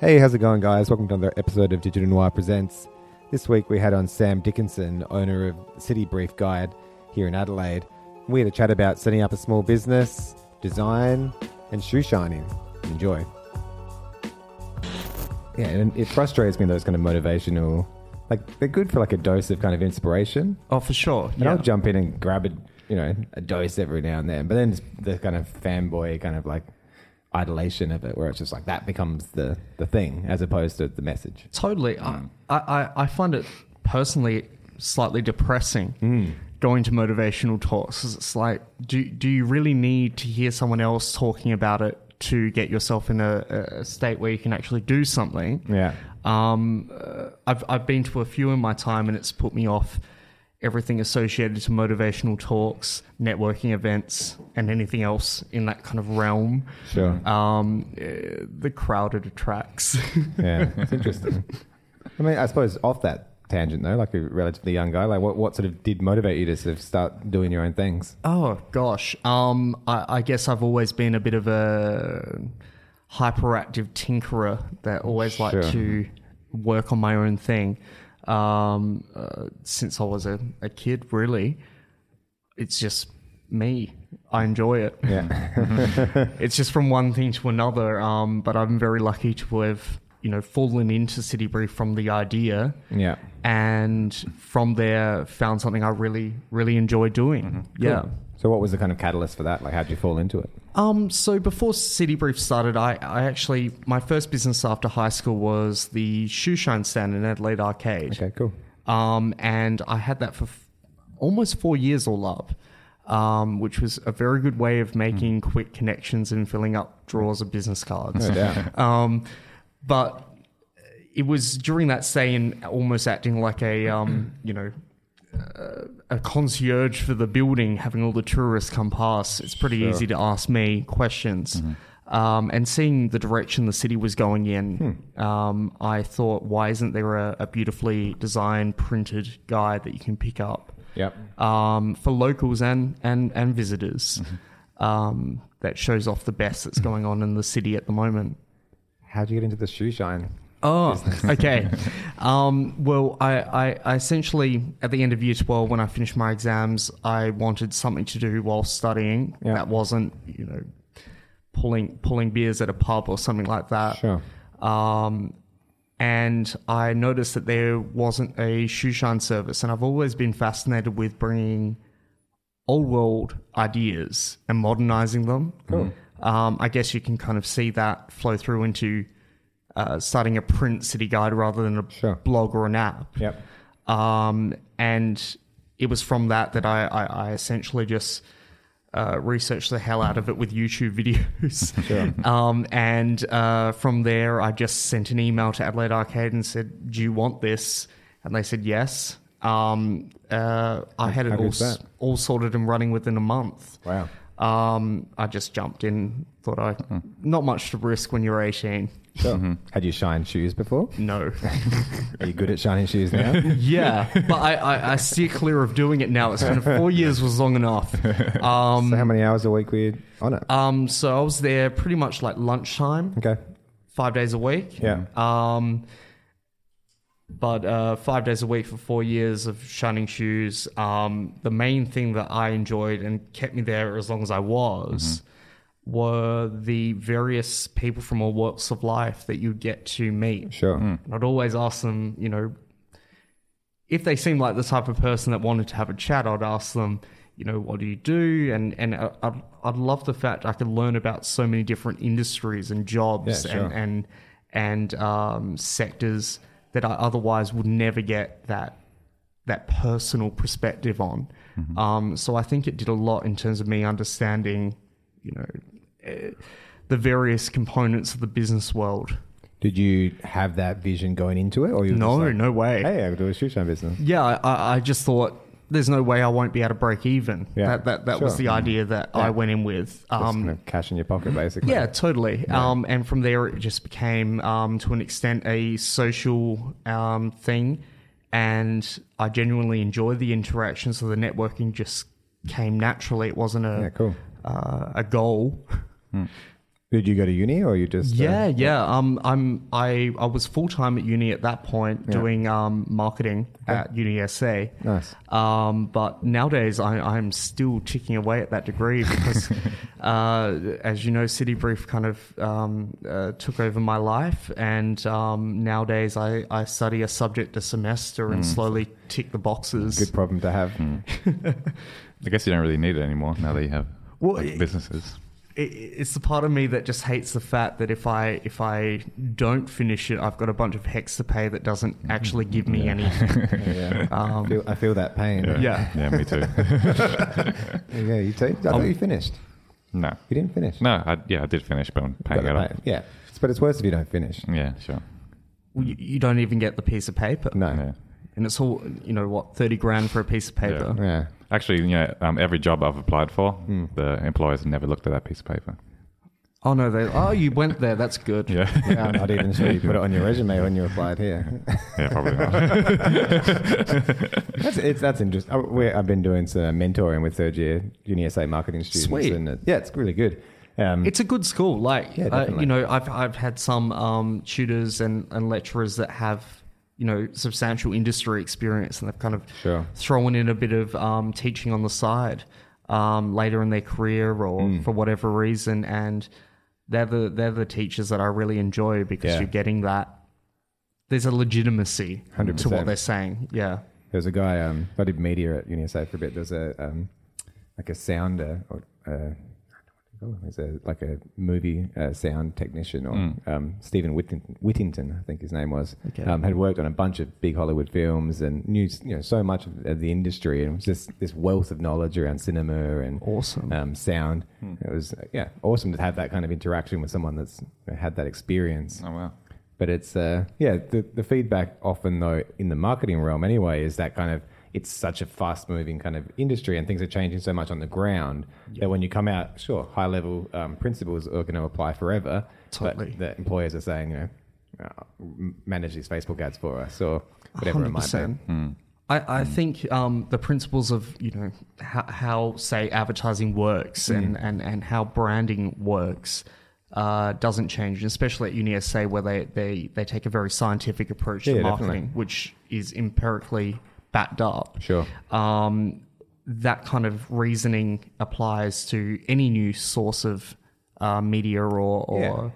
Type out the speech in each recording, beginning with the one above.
Hey, how's it going, guys? Welcome to another episode of Digital Noir Presents. This week we had on Sam Dickinson, owner of City Brief Guide here in Adelaide. We had a chat about setting up a small business, design, and shoe shining. Enjoy. Yeah, and it frustrates me those kind of motivational, like they're good for like a dose of kind of inspiration. Oh, for sure. And I'll jump in and grab a, you know, a dose every now and then. But then it's the kind of fanboy kind of like idolation of it, where it's just like that becomes the the thing as opposed to the message. Totally. I, I, I find it personally slightly depressing going to motivational talks, It's like, do, do you really need to hear someone else talking about it to get yourself in a, a state where you can actually do something? Yeah. Um, uh, I've, I've been to a few in my time and it's put me off everything associated to motivational talks, networking events, and anything else in that kind of realm. Sure. Um, uh, the crowd it attracts. Yeah, it's interesting. I mean, I suppose off that tangent though, like a relatively young guy, like what, what sort of did motivate you to sort of start doing your own things? Oh gosh, um, I, I guess I've always been a bit of a hyperactive tinkerer that always liked Sure. to work on my own thing. Um, uh, since I was a, a kid, really, it's just me. I enjoy it. Yeah. It's just from one thing to another. Um, but I'm very lucky to have you know fallen into City Brief from the idea yeah. and from there found something I really really enjoy doing. Yeah. So what was the kind of catalyst for that? Like how'd you fall into it? Um, so before City Brief started, I, I actually my first business after high school was the shoe shine stand in Adelaide Arcade. Okay, cool. Um, and I had that for f- almost four years all up, um, which was a very good way of making quick connections and filling up drawers of business cards. No doubt. Um, but it was during that stay in almost acting like a, um, you know, uh, a concierge for the building, having all the tourists come past. It's pretty easy to ask me questions. Um, and seeing the direction the city was going in, um, I thought, why isn't there a, a beautifully designed, printed guide that you can pick up? Yep. um, for locals and and and visitors. Um, that shows off the best that's going on in the city at the moment. How'd you get into the shoe shine? Oh, okay. Um, well, I, I, I essentially, at the end of year 12, when I finished my exams, I wanted something to do while studying Yeah. that wasn't, you know, pulling pulling beers at a pub or something like that. Sure. Um, and I noticed that there wasn't a shoe shine service, and I've always been fascinated with bringing old world ideas and modernizing them. Cool. Um, I guess you can kind of see that flow through into uh, starting a print city guide rather than a Sure. blog or an app. Yep. Um, and it was from that that I, I, I essentially just uh, researched the hell out of it with YouTube videos. Sure. um, and uh, from there, I just sent an email to Adelaide Arcade and said, "Do you want this?" And they said yes. Um, uh, I had it all, good's s- that? all sorted and running within a month. Wow. Um, I just jumped in. Thought I not much to risk when you're 18. Sure. Had you shined shoes before? No. Are you good at shining shoes now? yeah, but I, I, I steer clear of doing it now. It's kind of four years was long enough. Um, so how many hours a week were you on it? um, so I was there pretty much like lunchtime, Okay. five days a week. Yeah. Um, but uh, five days a week for four years of shining shoes. Um, the main thing that I enjoyed and kept me there as long as I was were the various people from all walks of life that you get to meet. Sure. And I'd always ask them, you know, if they seemed like the type of person that wanted to have a chat, I'd ask them, you know, what do you do? And and I- I'd, I'd love the fact I could learn about so many different industries and jobs Yeah, sure. and and and um, sectors that I otherwise would never get that that personal perspective on. Um, so I think it did a lot in terms of me understanding, you know, the various components of the business world. Did you have that vision going into it, or you No, like, no way. Hey, I'll do a shoe shine business. Yeah, I- I, just thought there's no way I won't be able to break even. Yeah, that that, that was the idea that I went in with. Um, kind of cash in your pocket, basically. yeah, totally. Um, and from there, it just became, um, to an extent, a social um, thing. And I genuinely enjoyed the interaction, so the networking just came naturally. It wasn't a Yeah, cool. uh, a goal. Did you go to uni or you just? uh, Yeah, yeah. Um, I'm I I was full time at uni at that point Yeah. doing um marketing at UniSA. Nice. Um, but nowadays I, I'm still ticking away at that degree because, uh, as you know, City Brief kind of um, uh, took over my life, and um, nowadays I, I study a subject a semester and slowly tick the boxes. Good problem to have. I guess you don't really need it anymore now that you have Well, like, businesses. it, it's the part of me that just hates the fact that if I if I don't finish it, I've got a bunch of HECS to pay that doesn't actually give me anything. Yeah. Um, I, feel, I feel that pain. Yeah. Yeah, me too. Yeah, you too. I thought you finished. no. You didn't finish. No, I, yeah, I did finish, but I'm paying it the off. pain. Yeah. But it's worse if you don't finish. Yeah, sure. you, you don't even get the piece of paper, No. Yeah. and it's all you know what thirty grand for a piece of paper. Yeah. Actually, you know, um, every job I've applied for, Hmm. the employers never looked at that piece of paper. Oh no, they oh you went there. That's good. Yeah, Yeah, I'm not even sure you put it on your resume when you applied here. yeah, probably not. That's it's that's interesting. I, I've been doing some mentoring with third year UniSA marketing students, Sweet. and it, yeah, it's really good. Um, It's a good school. Like Yeah, uh, you know, I've I've had some um, tutors and, and lecturers that have you know substantial industry experience, and they've kind of Sure. thrown in a bit of um, teaching on the side um, later in their career or Mm. for whatever reason, and they're the they're the teachers that I really enjoy because Yeah. you're getting that. There's a legitimacy to 100%. what they're saying. Yeah. There's a guy. Um, I did media at UniSA for a bit. There's a um, like a sounder or uh, He's a like a movie uh, sound technician, or um, Stephen Whittington, Whittington, I think his name was. Okay. Um, had worked on a bunch of big Hollywood films and knew you know so much of the industry, and was just this wealth of knowledge around cinema and Awesome. um, sound. It was uh, yeah awesome to have that kind of interaction with someone that's had that experience. Oh wow. But it's uh, yeah, the the feedback often though in the marketing realm anyway is that kind of it's such a fast moving kind of industry and things are changing so much on the ground that when you come out, sure, high level um, principles are going to apply forever. Totally. But the employers are saying, you know, uh, manage these Facebook ads for us or whatever it might be. 100%. I, I think um, the principles of you know how, how say advertising works Mm. and, and, and how branding works uh, doesn't change, especially at UniSA where they, they, they take a very scientific approach Yeah, to marketing, definitely. which is empirically backed up. Sure. Um, that kind of reasoning applies to any new source of uh, media or, or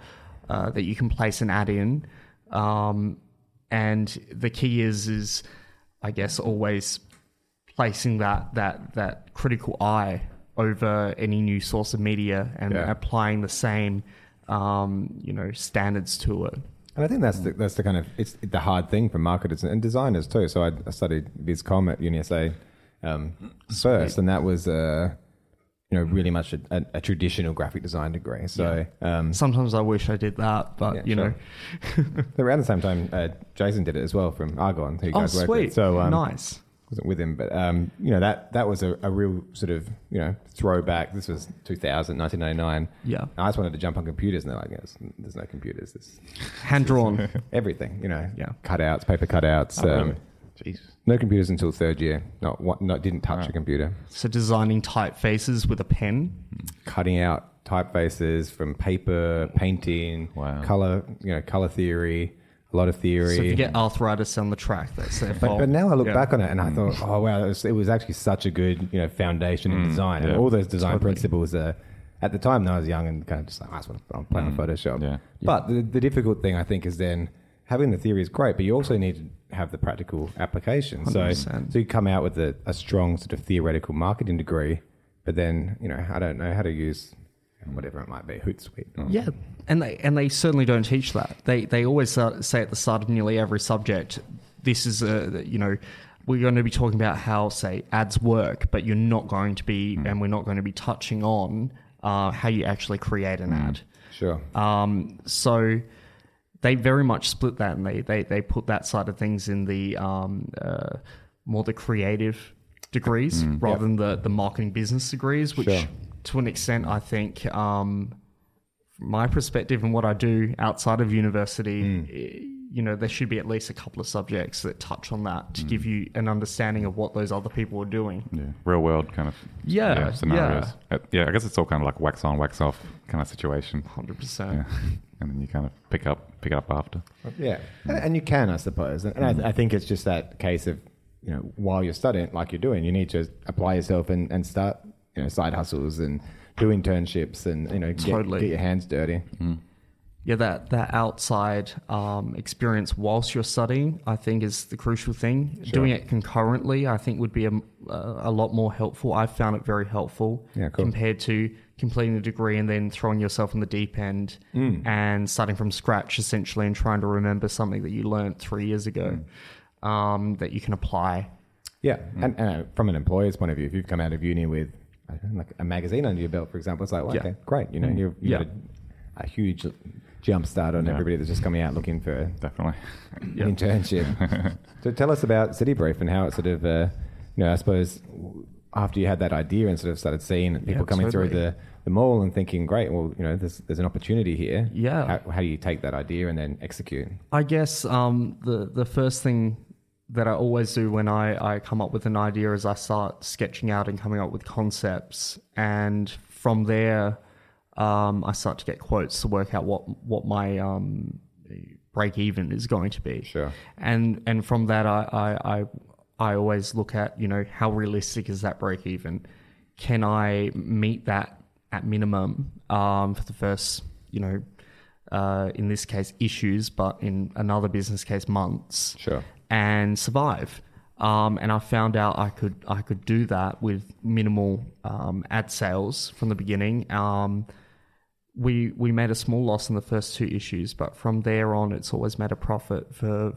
uh, that you can place an ad in. Um, and the key is, is I guess, always placing that that that critical eye over any new source of media and Yeah. applying the same, um, you know, standards to it. And I think that's the, that's the kind of it's the hard thing for marketers and designers too. So I, I studied BizCom at UniSA um, first, and that was uh, you know really much a, a, a traditional graphic design degree. So um, Sometimes I wish I did that, but Yeah, you know, around the same time, uh, Jason did it as well from Argon, who you oh guys worked sweet, with. So um, nice. Wasn't with him, but um, you know that that was a, a real sort of you know throwback. This was 2000, 1999. Yeah. I just wanted to jump on computers, and they're like, "There's, there's no computers. There's Hand drawn. everything, you know, Yeah. cutouts, paper cutouts. Oh, um, really? Jeez. no computers until third year. Not what, not didn't touch a computer. so designing typefaces with a pen. Cutting out typefaces from paper, painting, Wow. color, you know, color theory, a lot of theory. So if you get arthritis on the track, that's their But, fault. but now I look Yeah. back on it and I mm. thought, oh wow, it was, it was actually such a good you know foundation in mm. design. And all those design Totally. principles are. At the time, when I was young and kind of just like, ah, I just want to play on mm. Photoshop. Yeah. But the, the difficult thing, I think, is then having the theory is great, but you also need to have the practical application. So, 100%. so you come out with a, a strong sort of theoretical marketing degree, but then, you know, I don't know how to use whatever it might be, Hootsuite. or- Yeah, and they and they certainly don't teach that. They they always say at the start of nearly every subject, this is a you know. We're going to be talking about how, say, ads work, but you're not going to be, and we're not going to be touching on uh, how you actually create an ad. Sure. Um, so they very much split that, and they they, they put that side of things in the um, uh, more the creative degrees rather Yep. than the the marketing business degrees, which Sure. To an extent I think. Um, from my perspective and what I do outside of university, Hmm. i- you know, there should be at least a couple of subjects that touch on that Mm. to give you an understanding of what those other people are doing. Yeah, real world kind of Yeah, scenarios. Uh, yeah, I guess it's all kind of like wax on, wax off kind of situation. Hundred percent. Yeah, and then you kind of pick up pick up after. Yeah, and, and you can, I suppose. And, and I, I think it's just that case of you know while you're studying, like you're doing, you need to apply yourself and, and start you know side hustles and do internships and you know get, Totally. get your hands dirty. yeah, that that outside um, experience whilst you're studying, I think, is the crucial thing. Doing it concurrently, I think, would be a, a lot more helpful. I found it very helpful Yeah, cool. compared to completing the degree and then throwing yourself in the deep end Mm. and starting from scratch, essentially, and trying to remember something that you learned three years ago Mm. um, that you can apply. Yeah, and, and uh, from an employer's point of view, if you've come out of uni with know, like a magazine under your belt, for example, it's like, well, Yeah. okay, great. You know, you've, you've Yeah. got a, a huge jump start on Yeah. everybody that's just coming out looking for Definitely. Internship. so tell us about City Brief and how it sort of, uh, you know, I suppose after you had that idea and sort of started seeing people Yeah, coming through the, the mall and thinking, great, well, you know, there's, there's an opportunity here. Yeah. How, how do you take that idea and then execute? I guess um, the the first thing that I always do when I, I come up with an idea is I start sketching out and coming up with concepts, and from there, um, I start to get quotes to work out what what my um, break even is going to be. Sure. And and from that, I, I I I always look at you know how realistic is that break even? Can I meet that at minimum um, for the first you know uh, in this case issues, but in another business case months, Sure. And survive. Um, and I found out I could I could do that with minimal um, ad sales from the beginning. Um, we we made a small loss in the first two issues, but from there on, it's always made a profit for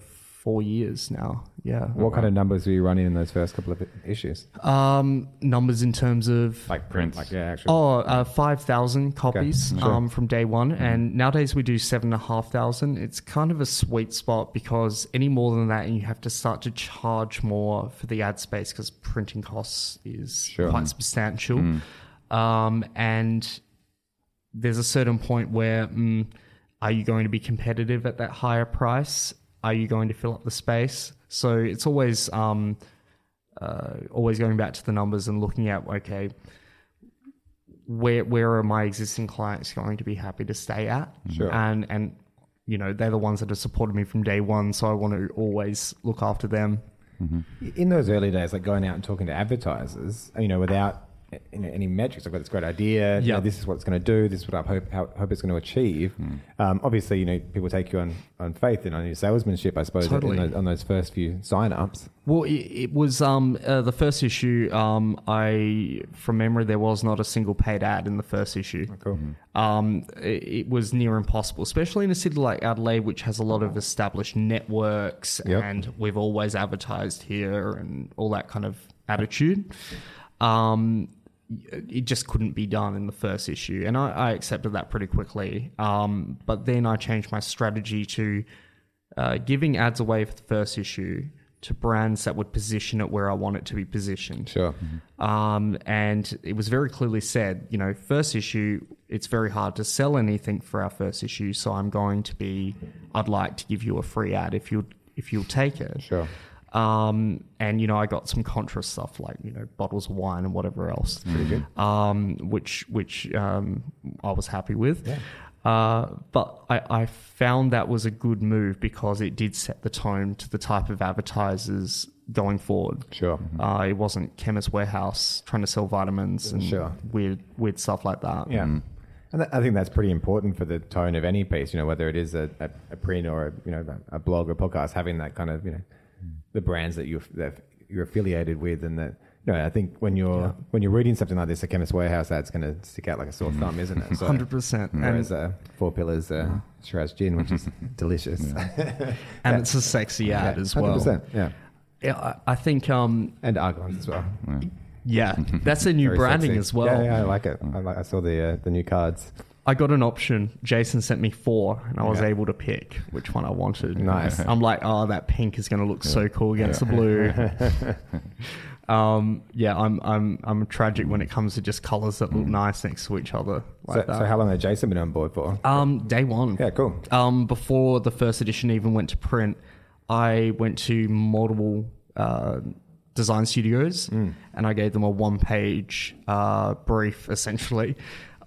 four years now. Yeah. What kind of numbers were you running in those first couple of issues? Um, numbers in terms of Like Prints. Like, yeah, actually. Oh, uh, 5,000 copies Sure. um, from day one. And nowadays we do 7,500. It's kind of a sweet spot because any more than that, and you have to start to charge more for the ad space because printing costs is Sure. quite substantial. Um, and there's a certain point where mm, are you going to be competitive at that higher price? Are you going to fill up the space? So it's always um, uh, always going back to the numbers and looking at okay, where where are my existing clients going to be happy to stay at? Sure. And and you know they're the ones that have supported me from day one, so I want to always look after them. in those early days, like going out and talking to advertisers, you know, without you know, any metrics, I've got this great idea. you know, Yeah. this is what it's going to do. This is what I hope how, hope it's going to achieve. Hmm. Um, obviously, you know, people take you on, on faith and on your salesmanship, I suppose, in Totally. those, on those first few sign ups. Well, it, it was um, uh, the first issue. Um, I, from memory, there was not a single paid ad in the first issue. Cool. Um, it, it was near impossible, especially in a city like Adelaide, which has a lot of established networks, Yep. and we've always advertised here and all that kind of attitude. Um, it just couldn't be done in the first issue, and I, I accepted that pretty quickly. Um, but then I changed my strategy to uh, giving ads away for the first issue to brands that would position it where I want it to be positioned. Sure. Um, and it was very clearly said, you know, first issue, it's very hard to sell anything for our first issue. So I'm going to be, I'd like to give you a free ad if you if you'll take it. Sure. Um, and you know, I got some contra stuff like you know bottles of wine and whatever else, Pretty good. um, which which um, I was happy with. Uh, but I, I found that was a good move because it did set the tone to the type of advertisers going forward. Sure. Uh, it wasn't Chemist Warehouse trying to sell vitamins and Sure. weird weird stuff like that. Yeah. And that, I think that's pretty important for the tone of any piece, you know, whether it is a, a, a print or a, you know a blog or podcast, having that kind of you know the brands that you that you're affiliated with, and that you know I think when you're when you're reading something like this, a Chemist Warehouse ad's going to stick out like a sore thumb, isn't it? So, Hundred percent, Whereas and, uh, Four Pillars uh, Shiraz Gin, which is delicious. and it's a sexy ad as well. 100%, yeah. Yeah, I, I think um, And Argons as well. yeah, that's a new Very branding sexy. as well. Yeah, yeah, I like it. I, like, I saw the uh, the new cards. I got an option. Jason sent me four, and I was Yeah. able to pick which one I wanted. Nice. I'm like, oh, that pink is going to look so cool against the blue. Um, yeah, I'm I'm I'm tragic when it comes to just colors that look nice next to each other like so, that. so how long has Jason been on board for? um, day one. Yeah, cool. Um, before the first edition even went to print, I went to multiple uh, design studios and I gave them a one-page uh, brief, essentially,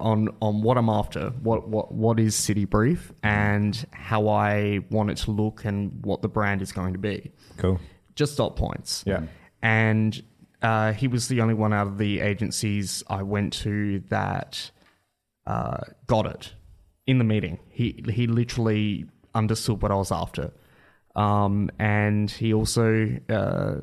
on on what I'm after, what what what is City Brief, and how I want it to look, and what the brand is going to be. Cool. Just dot points. Yeah. And uh, he was the only one out of the agencies I went to that uh, got it in the meeting. He he literally understood what I was after, um, and he also uh,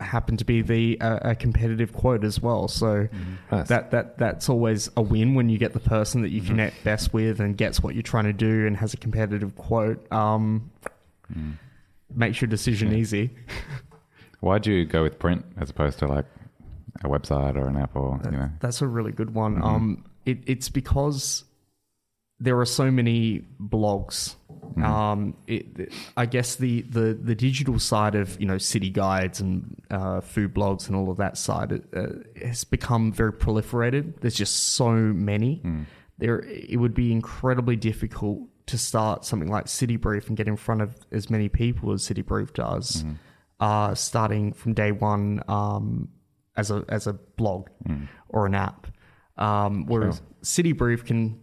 happened to be the uh, a competitive quote as well. So Nice. that that that's always a win when you get the person that you connect best with and gets what you're trying to do and has a competitive quote. Um, Makes your decision easy. Why'd you go with print as opposed to like a website or an app or you know? That's a really good one. Um, it, it's because there are so many blogs. Um, it, I guess the, the, the digital side of you know city guides and uh, food blogs and all of that side uh, has become very proliferated. There's just so many. There, it would be incredibly difficult to start something like City Brief and get in front of as many people as City Brief does. Uh, starting from day one um, as a as a blog or an app. Um, whereas City Brief can,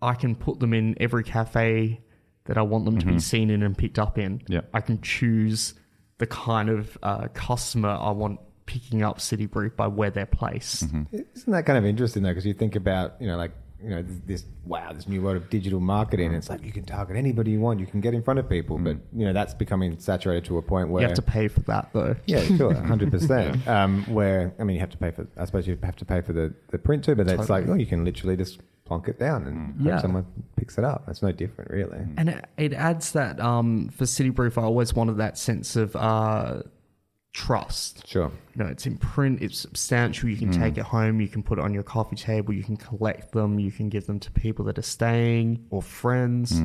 I can put them in every cafe that I want them to be seen in and picked up in. Yeah. I can choose the kind of uh, customer I want picking up City Brief by where they're placed. Isn't that kind of interesting though? Because you think about, you know, like, you know, this, this wow, this new world of digital marketing. It's like you can target anybody you want, you can get in front of people, but you know that's becoming saturated to a point where You have to pay for that though. yeah, sure, hundred percent. Um, where I mean, you have to pay for. I suppose you have to pay for the, the print too, but it's like, oh, you can literally just plonk it down and hope Yeah. someone picks it up. It's no different, really. And it, it adds that um, for City Brief, I always wanted that sense of uh, trust. Sure. You know, it's in print, it's substantial. You can take it home, you can put it on your coffee table, you can collect them, you can give them to people that are staying or friends.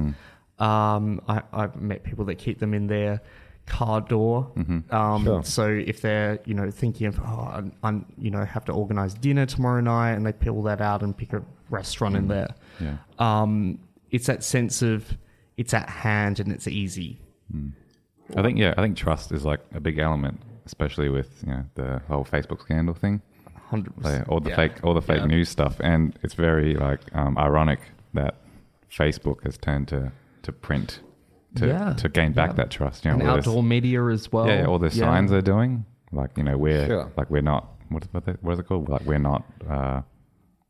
Um, I, I've met people that keep them in their car door. Um, Sure. So if they're, you know, thinking of, oh, I'm, I'm, you know, have to organize dinner tomorrow night, and they pull that out and pick a restaurant in there. Yeah. Um, it's that sense of it's at hand and it's easy. I think yeah, I think trust is like a big element, especially with you know the whole Facebook scandal thing, Hundred like, percent. all the Yeah. fake all the fake Yeah. news stuff, and it's very like um, ironic that Facebook has turned to to print to Yeah. to gain back Yeah. that trust. You know, and all this- outdoor media as well. yeah, all the Yeah. signs they're doing, like you know we're Sure. like we're not what what, they, what is it called? Like we're not uh,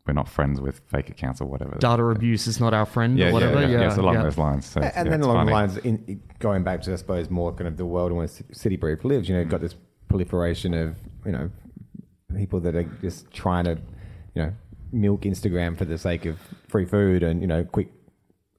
we're not friends with fake accounts or whatever. Data abuse is not our friend yeah, or whatever. yeah, Yeah, yeah, it's along yeah. those lines. So, and yeah, then along funny. the lines, in, in- going back to I suppose more kind of the world in which City Brief lives. You know, you've got this proliferation of you know people that are just trying to you know milk Instagram for the sake of free food and you know quick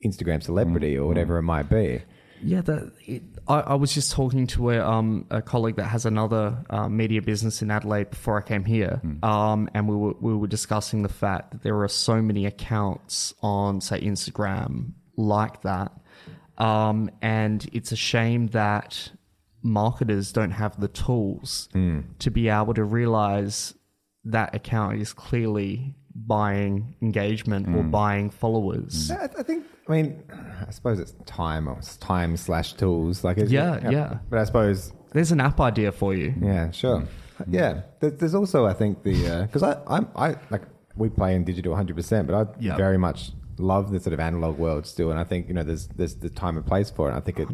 Instagram celebrity or whatever it might be. Yeah, that it, I, I was just talking to a, um, a colleague that has another uh, media business in Adelaide before I came here, um, and we were we were discussing the fact that there are so many accounts on, say, Instagram like that, um, and it's a shame that marketers don't have the tools to be able to realize that account is clearly buying engagement or mm. buying followers. I, I think. I mean, I suppose it's time or it's time slash tools. Like, it's, Yeah, yeah. But I suppose There's an app idea for you. Yeah, sure. Mm. Yeah, there's also I think the uh, because I I'm I like we play in digital 100, percent but I Yeah. very much love the sort of analog world still, and I think you know there's there's the time and place for it. I think it,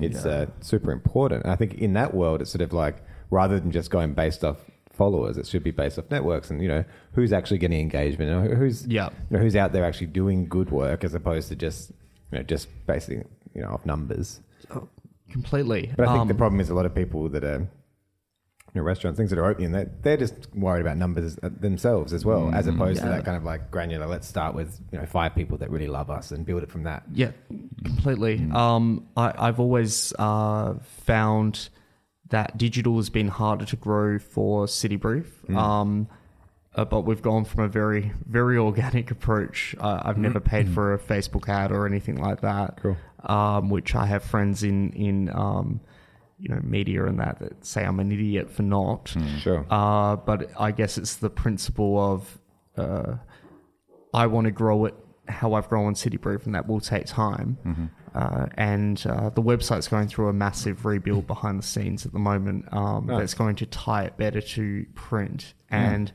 it's yeah. uh, super important. And I think in that world, it's sort of like rather than just going based off followers, it should be based off networks and you know who's actually getting engagement and who's Yeah. you know, who's out there actually doing good work as opposed to just you know just basing you know off numbers. Completely. But I think Um, the problem is a lot of people that are you know, restaurants, things that are opening, they're, they're just worried about numbers uh, themselves as well, as opposed to that kind of like granular. Let's start with you know five people that really love us and build it from that. Yeah, completely. Um, I, I've always uh, found that digital has been harder to grow for City Brief. Um, uh, but we've gone from a very, very organic approach. Uh, I've never paid for a Facebook ad or anything like that. Cool. Um, which I have friends in in um, you know media and that that say I'm an idiot for not. Sure. Uh, but I guess it's the principle of uh, I want to grow it how I've grown City Brief, and that will take time. Uh, and uh, the website's going through a massive rebuild behind the scenes at the moment um, that's going to tie it better to print and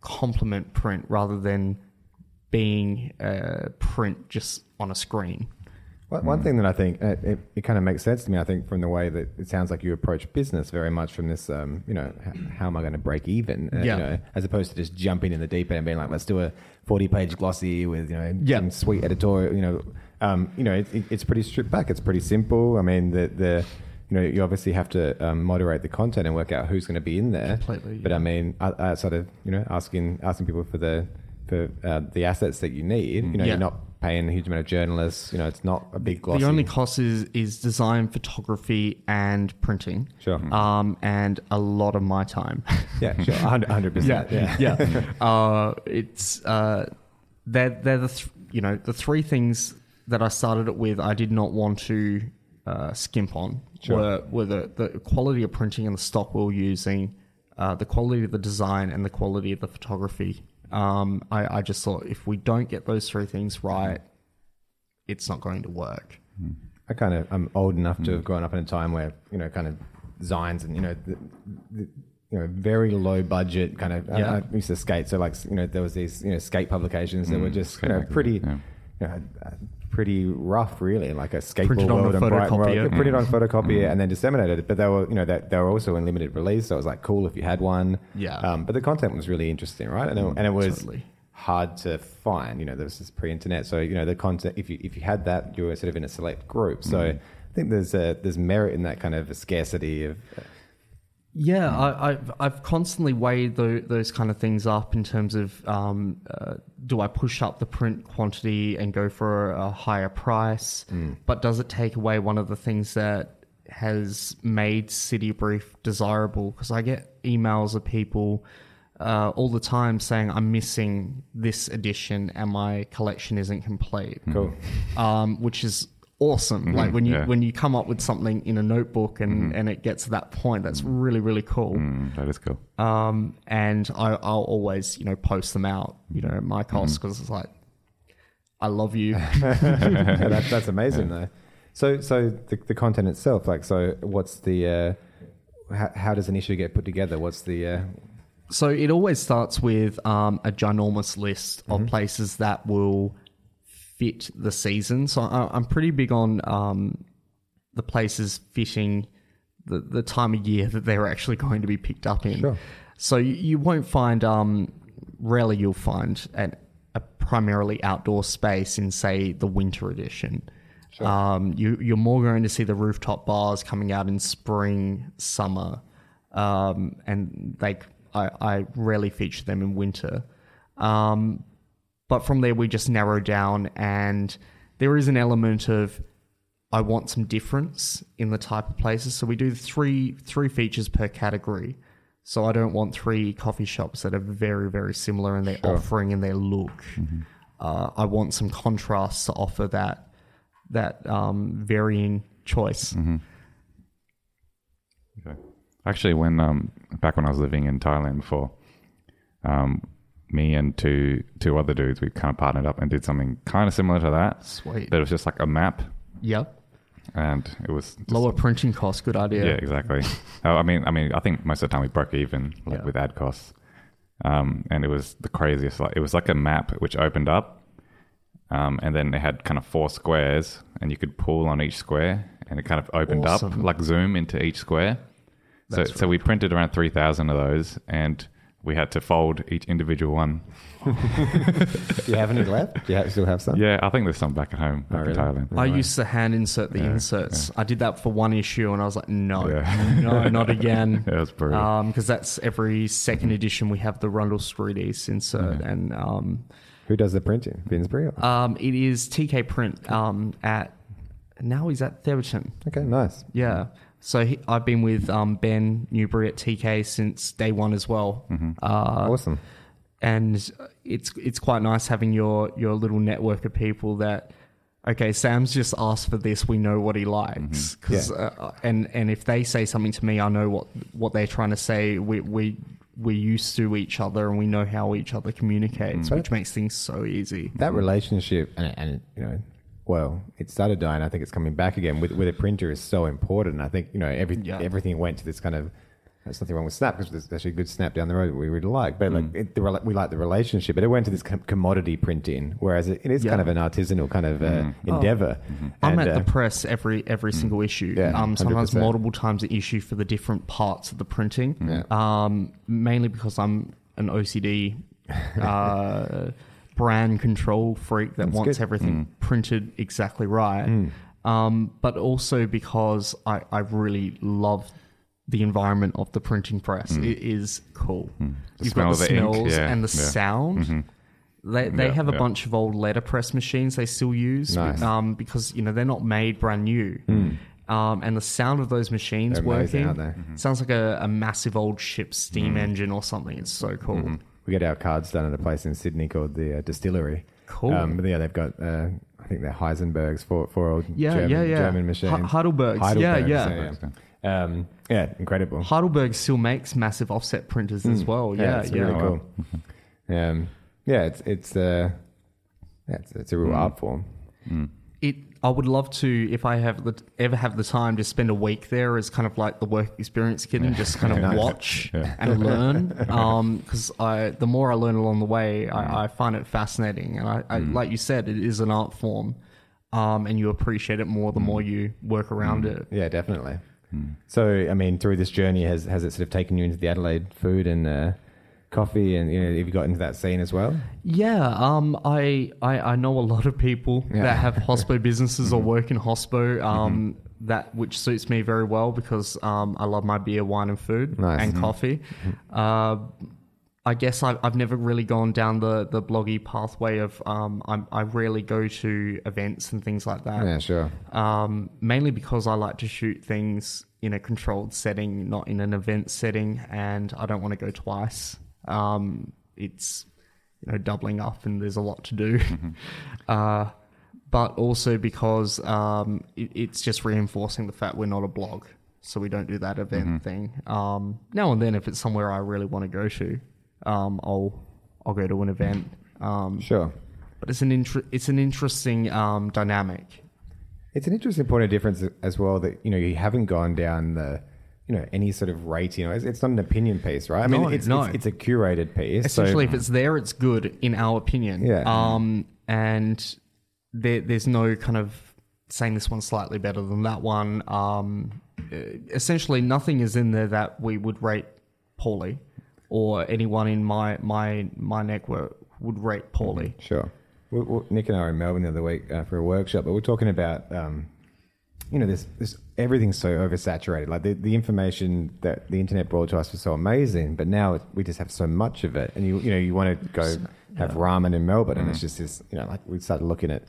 complement print rather than being uh, print just on a screen. One, one thing that I think uh, it, it kind of makes sense to me, I think, from the way that it sounds like you approach business very much from this, um, you know, h- how am I going to break even? Uh, Yeah. You know, as opposed to just jumping in the deep end and being like, let's do a forty-page glossy with you know Yeah. some sweet editorial. You know, um, you know, it, it, it's pretty stripped back. It's pretty simple. I mean, the the you know, you obviously have to um, moderate the content and work out who's going to be in there. Completely, But I mean, outside of you know asking asking people for the for uh, the assets that you need, you know, Yeah. you're not paying a huge amount of journalists. You know, it's not a big glossy. The only cost is is design, photography, and printing. Sure. Um, and a lot of my time. Yeah, sure, hundred percent. Yeah, yeah. uh, it's uh, they're they're the th- you know the three things that I started it with. I did not want to uh, skimp on Sure. were were the, the quality of printing and the stock we were using, uh, the quality of the design, and the quality of the photography. Um, I, I just thought if we don't get those three things right, it's not going to work. I kind of I'm old enough to have grown up in a time where you know, kind of designs and you know, the, the, you know, very low budget kind of. Yeah. I, used to skate, so like you know, there was these you know skate publications that were just you know pretty, you know, uh, pretty rough, really, like a skateboard Printed on a world and Brighton world. photocopier. Yeah, printed on photocopier and then disseminated. It. But they were you know they, they were also in limited release, so it was like cool if you had one. Yeah. Um, but the content was really interesting, right? And it, and it was Totally. hard to find. You know, there was this pre-internet, so you know the content. If you if you had that, you were sort of in a select group. So I think there's a, there's merit in that kind of scarcity of. Yeah, I, I've I've constantly weighed tho- those kind of things up in terms of um, uh, do I push up the print quantity and go for a higher price, but does it take away one of the things that has made City Brief desirable? Because I get emails of people uh, all the time saying I'm missing this edition and my collection isn't complete. Cool. um, which is awesome. Like when you yeah. when you come up with something in a notebook and, and it gets to that point, that's really really cool. Mm, that is cool. Um, and I, I'll always you know post them out you know at my cost because it's like I love you. yeah, that, that's amazing though. So so the, the content itself, like so, what's the uh, how, how does an issue get put together? What's the uh, So it always starts with um, a ginormous list of places that will fit the season. So I, I'm pretty big on um, the places fitting the, the time of year that they're actually going to be picked up in. Sure. So you, you won't find, um, rarely you'll find an, a primarily outdoor space in, say, the winter edition. Um, you, you're more going to see the rooftop bars coming out in spring, summer, um, and they I, I rarely feature them in winter. Um, but from there, we just narrow down, and there is an element of I want some difference in the type of places. So we do three three features per category. So I don't want three coffee shops that are very very similar in their offering and their look. Uh, I want some contrast to offer that that um, varying choice. Okay. Actually, when um, back when I was living in Thailand before, um, me and two two other dudes, we kind of partnered up and did something kind of similar to that. Sweet. That was just like a map, Yep. and it was Lower printing costs. Good idea. Yeah, exactly. oh, I mean, I mean, I think most of the time we broke even like, Yeah. with ad costs, um, and it was the craziest. Like it was like a map which opened up, um, and then it had kind of four squares, and you could pull on each square, and it kind of opened up like zoom into each square. That's So, so we printed around three thousand of those, and we had to fold each individual one. do you have any left? Do you still have some? Yeah, I think there's some back at home, back in really? Thailand. I used to hand insert the inserts. I did that for one issue, and I was like, no, Yeah. no, not again. Yeah, it was brutal. Because that's every second edition we have the Rundle Street East insert, and um, Who does the printing? Finsbury. or- um, it is TK Print um, at now he's at Theberton. Okay, nice. Yeah. So he, I've been with um, Ben Newbury at TK since day one as well. Uh, Awesome. and it's it's quite nice having your your little network of people that okay, Sam's just asked for this. We know what he likes. 'Cause, uh, and and if they say something to me, I know what what they're trying to say. We we we're used to each other and we know how each other communicates, which makes things so easy. that relationship and, and you know well it started dying. I think it's coming back again. With, with a printer is so important. I think you know every, Yeah. everything went to this kind of there's nothing wrong with snap because there's actually a good snap down the road that we really like. But like it, the, we like the relationship but it went to this com- commodity printing whereas it, it is kind of an artisanal kind of uh, endeavor. I'm at uh, the press every every single issue. Yeah, um, sometimes 100%. multiple times an issue for the different parts of the printing. Yeah. Um, mainly because I'm an OCD uh, brand control freak that wants good. everything mm. printed exactly right. Mm. Um, but also because I, I really love the environment of the printing press. Mm. It is cool. The You've smell got the the smells yeah, and the yeah. sound. Mm-hmm. They, they Yeah, have a yeah. bunch of old letterpress machines they still use Nice. um, because you know they're not made brand new. Um, and the sound of those machines They're amazing, working aren't sounds like a, a massive old ship steam engine or something. It's so cool. Mm-hmm. We get our cards done at a place in Sydney called the uh, Distillery. Cool. Um, but yeah, they've got uh, I think they're Heisenbergs for for old Yeah, German, yeah, yeah. German machines. He- Heidelbergs. Yeah, Heidelbergs, yeah. yeah. Um, yeah, incredible. Heidelberg still makes massive offset printers as well. Yeah, it's yeah. really cool. um, yeah, it's it's uh, yeah, it's, it's a real art form. It. I would love to, if I have the ever have the time, to spend a week there as kind of like the work experience kid and just kind of watch Yeah. and learn. Um, because I, the more I learn along the way, I, mm. I find it fascinating. And I, I, mm. like you said, it is an art form, um, and you appreciate it more the mm. more you work around it. Yeah, definitely. So, I mean, through this journey, has has it sort of taken you into the Adelaide food and uh, coffee, and you know, have you got into that scene as well? Yeah, um, I, I I know a lot of people Yeah. that have hospo businesses or work in hospo. Um, that which suits me very well because um, I love my beer, wine, and food Nice. and coffee. Uh, I guess I've, I've never really gone down the, the bloggy pathway of um, I'm, I rarely go to events and things like that. Yeah, sure. Um, mainly because I like to shoot things in a controlled setting, not in an event setting, and I don't want to go twice. Um, it's you know doubling up, and there's a lot to do. uh, but also because um, it, it's just reinforcing the fact we're not a blog, so we don't do that event thing. Um, now and then, if it's somewhere I really want to go to, um, I'll I'll go to an event. Um, Sure. but it's an inter- it's an interesting um, dynamic. It's an interesting point of difference as well that you know you haven't gone down the you know any sort of rating. It's, it's not an opinion piece, right? I No, mean, it's, no. it's it's a curated piece. so- Essentially, if it's there, it's good in our opinion. Yeah. Um, and there, there's no kind of saying this one's slightly better than that one. Um, uh, essentially, nothing is in there that we would rate poorly, or anyone in my my my network would rate poorly. Sure. We, we, Nick and I were in Melbourne the other week uh, for a workshop, but we're talking about, um, you know, this, this everything's so oversaturated. Like the, the information that the internet brought to us was so amazing, but now it, we just have so much of it. And you, you know, you want to go have ramen in Melbourne, and it's mm. just this, you know, like we started looking at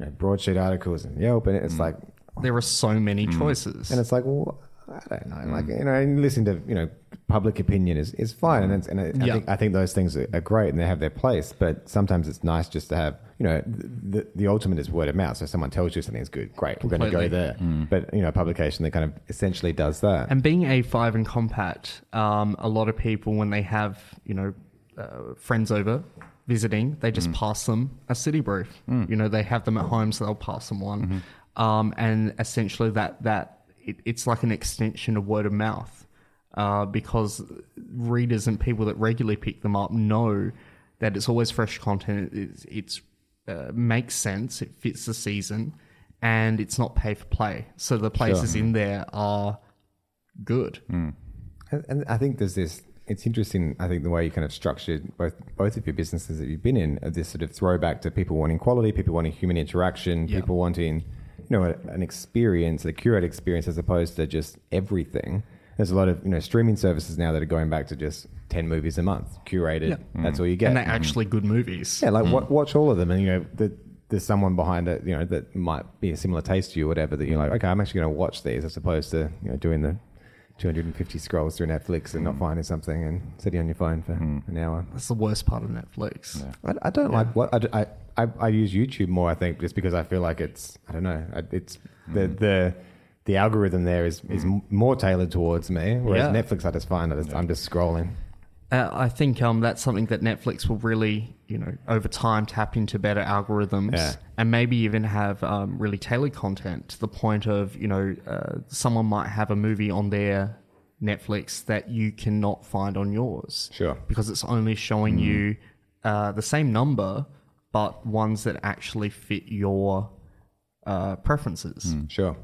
you know, broadsheet articles and Yelp, and it's mm. like, There are so many mm. choices. and it's like, well, I don't know. Like, you know, and listening to, you know, public opinion is, is fine. And, it's, and I, I, Yeah. think, I think those things are, are great and they have their place. But sometimes it's nice just to have, you know, the, the ultimate is word of mouth. So someone tells you something's good. Great. We're going to go there. But, you know, a publication that kind of essentially does that. And being A5 and compact, um, a lot of people, when they have, you know, uh, friends over visiting, they just pass them a city brief. You know, they have them at home, so they'll pass them one. Um, and essentially, that, that it, it's like an extension of word of mouth uh, because readers and people that regularly pick them up know that it's always fresh content. It's, it's uh, makes sense. It fits the season, and it's not pay for play. So the places in there are good. And, and I think there's this. It's interesting. I think the way you kind of structured both both of your businesses that you've been in, are this sort of throwback to people wanting quality, people wanting human interaction, Yeah. people wanting, you know, a, an experience, a curated experience, as opposed to just everything. There's a lot of you know streaming services now that are going back to just ten movies a month, curated. Yeah. That's mm. all you get. And they're actually good movies. Yeah, like wa- mm. watch all of them, and you know the, there's someone behind it, you know, that might be a similar taste to you, or whatever. That you're like, okay, I'm actually going to watch these, as opposed to you know doing the 250 scrolls through Netflix and not hmm. finding something and sitting on your phone for hmm. an hour. That's the worst part of Netflix. Yeah. I, I don't like what I, d- I, I, I use YouTube more. I think just because I feel like it's I don't know I- it's the hmm. the the algorithm there is is m more tailored towards me. Whereas Yeah. Netflix, I just find I just, I'm just scrolling. Uh, I think um, that's something that Netflix will really, you know, over time tap into better algorithms Yeah. and maybe even have um, really tailored content to the point of, you know, uh, someone might have a movie on their Netflix that you cannot find on yours. Sure. Because it's only showing you uh, the same number, but ones that actually fit your uh, preferences. Sure.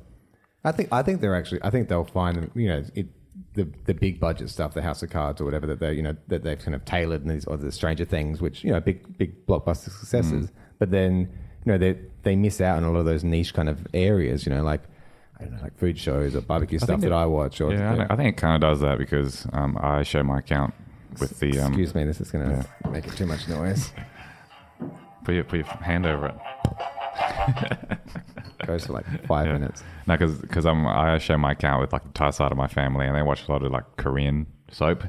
I think I think they're actually I think they'll find you know it the the big budget stuff, the House of Cards or whatever that they you know that they've kind of tailored and these or the Stranger Things, which you know big big blockbuster successes. But then you know they they miss out on a lot of those niche kind of areas. You know like I don't know like food shows or barbecue stuff think that I watch. Or Yeah, I, think, I think it kind of does that because um, I share my account with the um, excuse me, this is going to make it too much noise. put your put your hand over it. Goes for like five Yeah. minutes. No, because I'm I share my account with like the Thai side of my family, and they watch a lot of like Korean soap.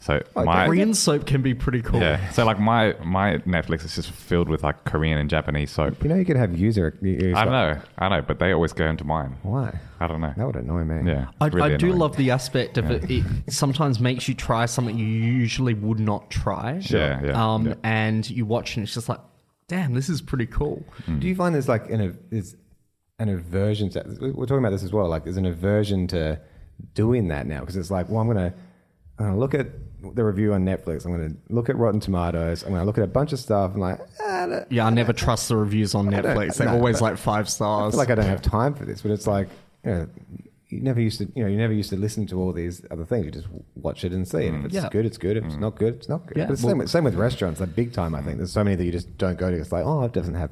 So Oh, my Korean soap can be pretty cool. yeah, so like my my Netflix is just filled with like Korean and Japanese soap. You know you could have user. user I know, I know, but they always go into mine. Why? I don't know. That would annoy me. Yeah, I, really I do annoying. love the aspect of it. It sometimes makes you try something you usually would not try. Yeah, yeah, Um, yeah. and you watch and it's just like, damn, this is pretty cool. Do you find there's like an there's an aversion to? We're talking about this as well. Like there's an aversion to doing that now because it's like, well, I'm gonna, I'm gonna look at the review on Netflix. I'm gonna look at Rotten Tomatoes. I'm gonna look at a bunch of stuff. I'm like, ah, I Yeah, I never trust the reviews on Netflix. They're no, always like five stars. feel like I don't have time for this. But it's like, you know, you never used to, you know, you never used to listen to all these other things. You just watch it and see. And if mm. it's Yeah. good, it's good. If it's mm. not good, it's not good. Yeah, but it's well- same, with, same with restaurants. Like big time, I think there's so many that you just don't go to. It's like, oh, it doesn't have.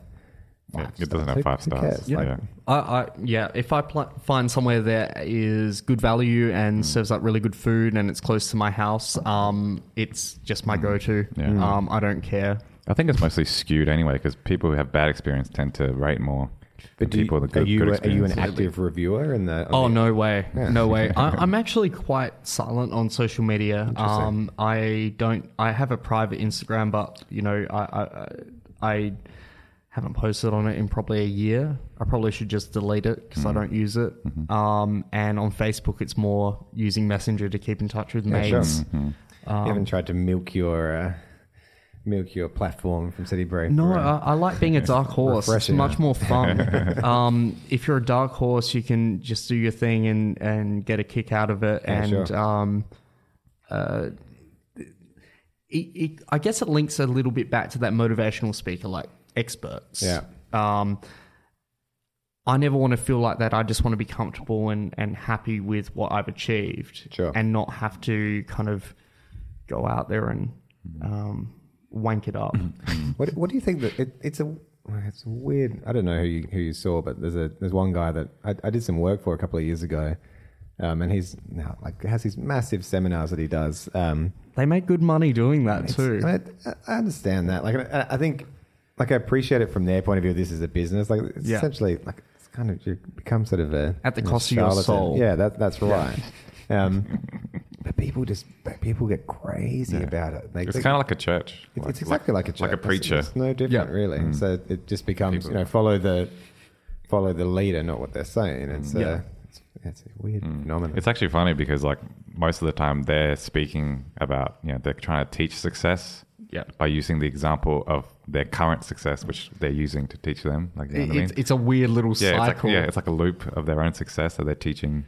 Yeah, five it doesn't stars. have five stars. cares? Yeah. Like, I, I yeah, if I pl- find somewhere that is good value and mm. serves up really good food and it's close to my house, um, it's just my go-to. Yeah. Um, I don't care. I think it's mostly skewed anyway because people who have bad experience tend to rate more. But than do you, people with are good, you good are you an experience. active reviewer in the? Oh the- no way, no way. I, I'm actually quite silent on social media. Um, I don't. I have a private Instagram, but you know, I, I I I haven't posted on it in probably a year. I probably should just delete it because I don't use it. Um, and on Facebook, it's more using Messenger to keep in touch with Yeah, sure. mates. you haven't tried to milk your uh, milk your platform from City Brief. No, I, I like being a dark horse. It's much more fun. um, if you're a dark horse, you can just do your thing and, and get a kick out of it. Yeah, and sure. um, uh, it, it, I guess it links a little bit back to that motivational speaker, like experts. Yeah. Um, I never want to feel like that. I just want to be comfortable and, and happy with what I've achieved, Sure. and not have to kind of go out there and um, wank it up. What What do you think that it, it's a it's weird. I don't know who you who you saw, but there's a there's one guy that I, I did some work for a couple of years ago, um, and he's now like has these massive seminars that he does. Um, They make good money doing that too. I, mean, I- I understand that. Like, I, I think, like, I appreciate it from their point of view. This is a business. Like, it's Yeah. essentially like it's kind of you become sort of a At the cost of your charlatan. soul. Yeah, that that's right. Um, but people just people get crazy about it. They, It's kind of like a church. it's, Like- it's exactly like, a church. like a preacher. It's, no different, Yeah. really. Mm. So it just becomes People- you know follow the follow the leader, not what they're saying. It's mm. uh, Yeah. uh, it's, it's a weird mm. phenomenon. It's actually funny because like most of the time they're speaking about you know they're trying to teach success Yeah. by using the example of their current success which they're using to teach them. Like you know what I mean? it's, it's a weird little yeah, it's like, cycle. yeah, it's like a loop of their own success that they're teaching.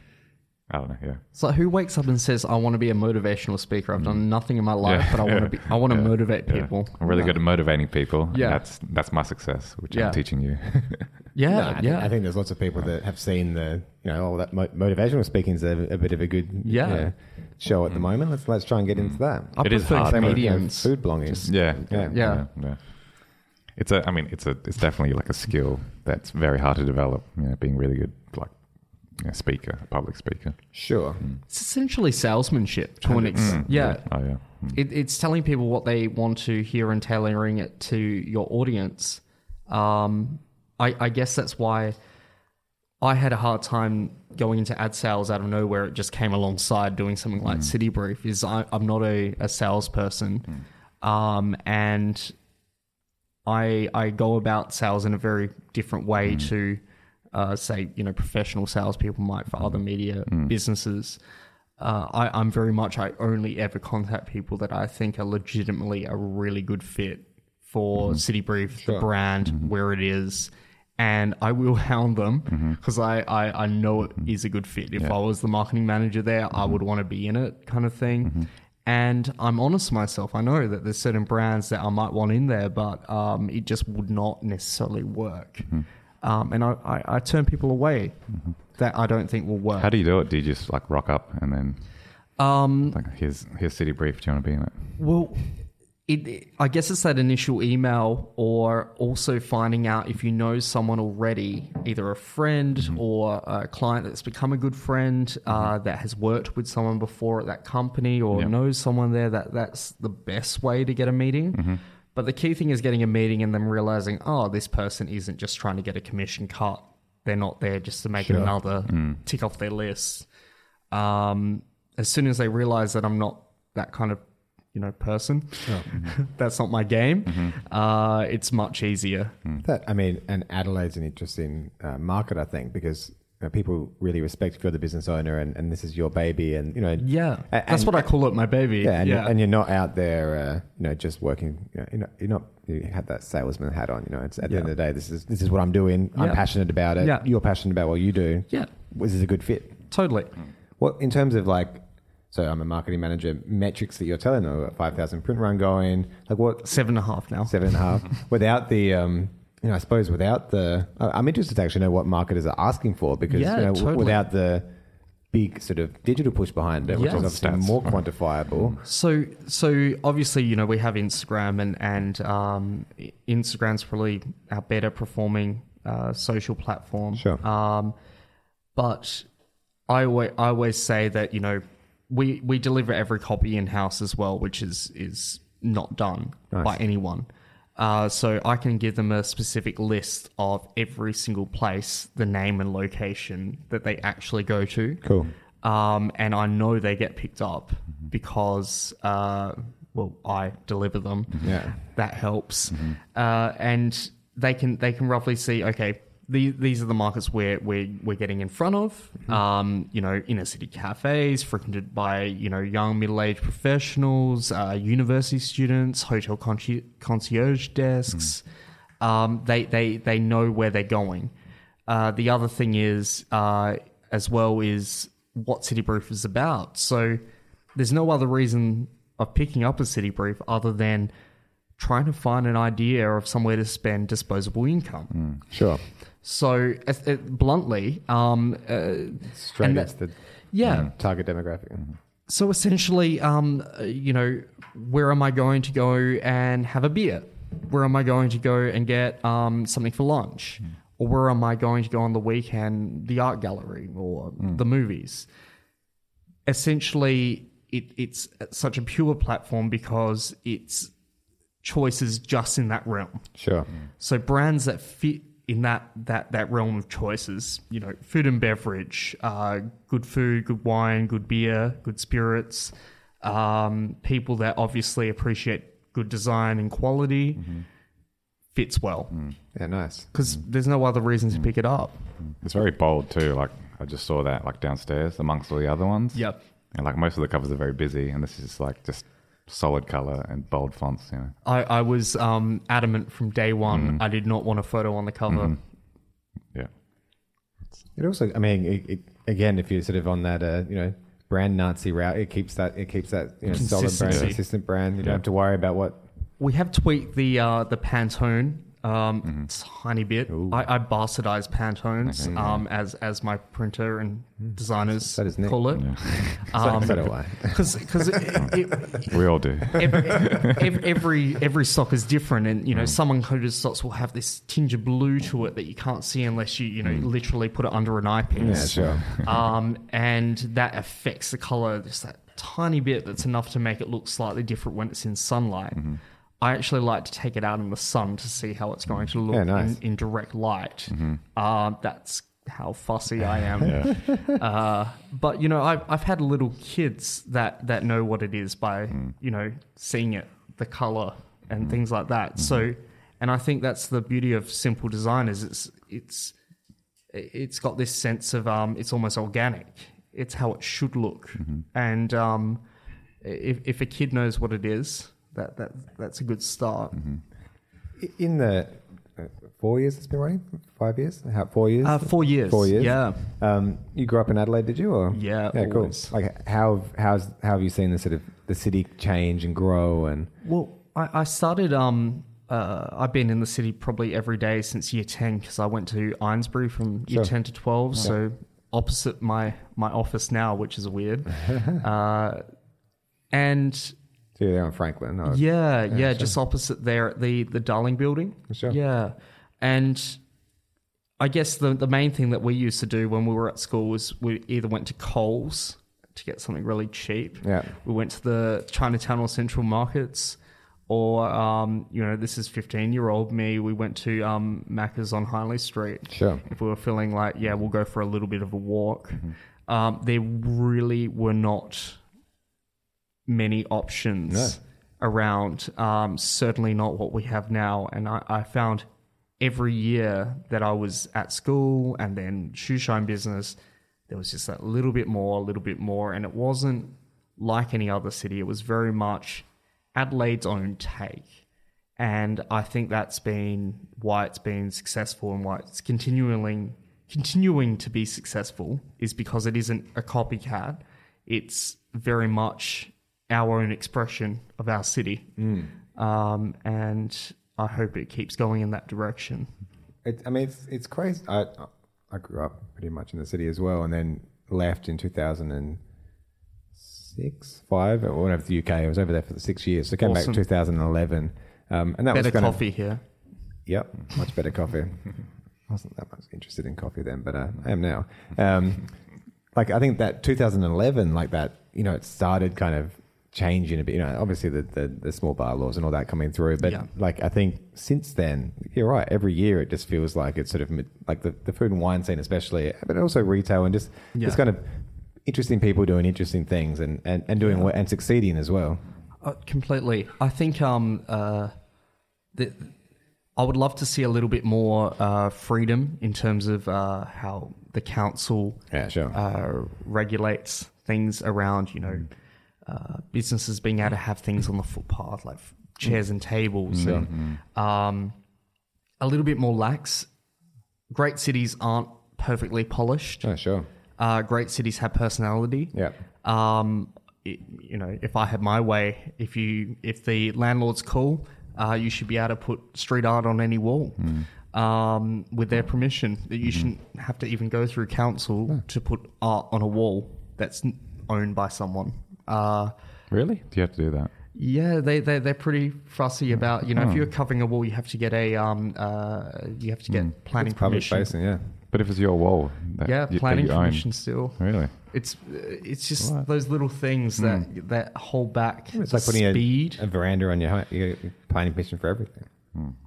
I don't know. Yeah. So who wakes up and says, "I want to be a motivational speaker. I've done mm. nothing in my life, Yeah, but I want yeah, to be. I want to yeah, motivate yeah. people." I'm really good at motivating people. and Yeah. that's that's my success, which Yeah. I'm teaching you. Yeah, No, I, think, yeah. I think there's lots of people that have seen the, you know, oh, that mo- motivational speaking is a, a bit of a good Yeah. you know, show at the mm. moment. Let's let's try and get into mm. that. I It is hard, Same with, you know, comedians. food belonging. yeah, Yeah. Yeah. yeah. It's a. I mean, it's a. It's definitely like a skill that's very hard to develop. You know, being really good, like, you know, speaker, public speaker. Sure. Hmm. It's essentially salesmanship to an extent. Hmm. Yeah, Oh yeah. Hmm. It, it's telling people what they want to hear and tailoring it to your audience. Um, I, I guess that's why I had a hard time going into ad sales out of nowhere. It just came alongside doing something like City Brief. Is I, I'm not a, a salesperson, um, and I I go about sales in a very different way to, uh, say, you know, professional salespeople might for other mm. media mm. businesses. Uh, I, I'm very much I only ever contact people that I think are legitimately a really good fit for mm-hmm. City Brief, the brand, mm-hmm. where it is. And I will hound them mm-hmm. because I, I, I know it is a good fit. If I was the marketing manager there, I would want to be in it, kind of thing. And I'm honest with myself. I know that there's certain brands that I might want in there, but um, it just would not necessarily work. Um, and I, I, I turn people away that I don't think will work. How do you do it? Do you just like rock up and then um, like here's here's city brief? Do you want to be in it? Well, it, it- I guess it's that initial email, or also finding out if you know someone already, either a friend or a client that's become a good friend uh, that has worked with someone before at that company, or Yeah. knows someone there. That that's the best way to get a meeting. But the key thing is getting a meeting and them realizing, oh, this person isn't just trying to get a commission cut. They're not there just to make Sure. another tick off their list um, as soon as they realize that I'm not that kind of you know person, that's not my game. Uh, it's much easier. That I mean, and Adelaide's an interesting uh, market, I think, because know, people really respect if you're the business owner and, and this is your baby, and you know, Yeah, A- that's and- what I call it, my baby. yeah, and, yeah. You're, and you're not out there, uh, you know, just working. You know, you're not, you're not you have that salesman hat on. You know, it's at the end of the day, this is this is what I'm doing. I'm passionate about it. Yeah. You're passionate about what you do. yeah, This is a good fit. totally. Well, in terms of like, so I'm a marketing manager. Metrics that you're telling them, five thousand print run going. Like what? Seven and a half now. Seven and a half. without the, um, you know, I suppose without the, I- I'm interested to actually know what marketers are asking for because Yeah, you know, w- totally. without the big sort of digital push behind it, which Yeah. is obviously Stats. more quantifiable. So, so obviously, you know, we have Instagram, and and um, Instagram's probably our better performing uh, social platform. Sure. Um, but I always, I always say that you know we we deliver every copy in house as well, which is is not done Nice. by anyone. Uh, so I can give them a specific list of every single place, the name and location that they actually go to Cool. um, and I know they get picked up because, uh, well, I deliver them. Yeah. That helps, uh, and they can they can roughly see okay. These, these are the markets where we're, we're getting in front of, um, you know, inner city cafes frequented by, you know, young middle-aged professionals, uh, university students, hotel conci- concierge desks. Um, they, they, they know where they're going. Uh, the other thing is, uh, as well, is what City Brief is about. So there's no other reason of picking up a City Brief other than trying to find an idea of somewhere to spend disposable income. Sure. So, as- uh, bluntly, um, uh, Straight that- the yeah. target demographic. So essentially, um, you know, where am I going to go and have a beer? Where am I going to go and get um, something for lunch? Or where am I going to go on the weekend, the art gallery or the movies? Essentially, it, it's such a pure platform because it's choices just in that realm. Sure. So brands that fit in that that that realm of choices, you know, food and beverage, uh, good food, good wine, good beer, good spirits, um, people that obviously appreciate good design and quality, mm-hmm. fits well mm. Yeah. Nice. because mm. there's no other reason to mm. pick it up. It's very bold too. Like I just saw that like downstairs amongst all the other ones. Yep. And like most of the covers are very busy, and this is like just solid color and bold fonts. You know. I, I was um, adamant from day one. I did not want a photo on the cover. Yeah. It also, I mean, it, it, again, if you're sort of on that, uh, you know, brand Nazi route, it keeps that, it keeps that, you know, solid brand, consistent brand. You don't have to worry about what. We have tweaked the uh, the Pantone um, tiny bit. I, I bastardized Pantones um, as as my printer and designers That is call it. So, Um, so do I. because because every, We all do. every, every every stock is different, and you know some uncoated stocks will have this tinge of blue to it that you can't see unless you you know literally put it under an Yeah, sure. um, and that affects the color just that tiny bit that's enough to make it look slightly different when it's in sunlight. I actually like to take it out in the sun to see how it's going to look Yeah, nice. in, in direct light. Uh, that's how fussy I am. Uh, but you know, I've I've had little kids that that know what it is by you know seeing it, the color and things like that. So, and I think that's the beauty of simple design is it's it's it's got this sense of um, it's almost organic. It's how it should look, and um, if if a kid knows what it is, that that that's a good start. I- In the uh, four years it's been running, five years, how four years? Uh, four years. Four years. Yeah. Um, you grew up in Adelaide, did you? Or Yeah, yeah, cool. always. Like how how's how have you seen the sort of the city change and grow and Well, I, I started. Um, uh, I've been in the city probably every day since year ten because I went to Eynesbury from year Sure. ten to twelve. So opposite my my office now, which is weird. uh, and so there on Franklin? Or, yeah, yeah, sure. just opposite there at the the Darling Building. Sure. Yeah, and I guess the the main thing that we used to do when we were at school was we either went to Coles to get something really cheap. Yeah. We went to the Chinatown or Central markets, or um, you know, this is fifteen year old me. We went to um, Macca's on Hindley Street. Sure. If we were feeling like, yeah, we'll go for a little bit of a walk. Um, there really were not many options No. around. Um, certainly not what we have now. And I, I found every year that I was at school and then shoe shine business, there was just that little bit more, a little bit more. And it wasn't like any other city. It was very much Adelaide's own take. And I think that's been why it's been successful and why it's continuing continuing to be successful is because it isn't a copycat. It's very much our own expression of our city. Um, and I hope it keeps going in that direction. It, I mean, it's it's crazy. I I grew up pretty much in the city as well, and then left in 2006, five, or whatever the UK. I was over there for the six years. So came Awesome. back 2011, um, and that Better was kind coffee here. Yep, much better coffee. I wasn't that much interested in coffee then, but uh, I am now. Um, like I think that 2011, like that, you know, it started kind of changing a bit. You know, obviously the the, the small bar laws and all that coming through, but Yeah. like I think since then, you're right. Every year it just feels like it's sort of like the, the food and wine scene, especially, but also retail and just Yeah. just kind of interesting people doing interesting things and and, and doing well and succeeding as well. Uh, completely. I think um, uh, the, I would love to see a little bit more uh, freedom in terms of uh, how the council Yeah, sure. uh, regulates things around, you know, uh, businesses being able to have things on the footpath like chairs and tables. And, um, a little bit more lax. Great cities aren't perfectly polished. Oh, sure. Uh, great cities have personality. Yeah. Um, it, you know, if I had my way, if you if the landlord's cool, uh, you should be able to put street art on any wall um, with their permission. That you shouldn't have to even go through council to put art on a wall that's owned by someone. Uh, Really? Do you have to do that? yeah, they they they're pretty fussy about you know if you're covering a wall, you have to get a um uh you have to get planning It's public permission. facing, yeah. But if it's your wall, that Yeah, you, that planning you own- permission still. Really? It's it's just What? those little things that that hold back It's the like putting speed. a, a veranda on your home. You're planning permission for everything.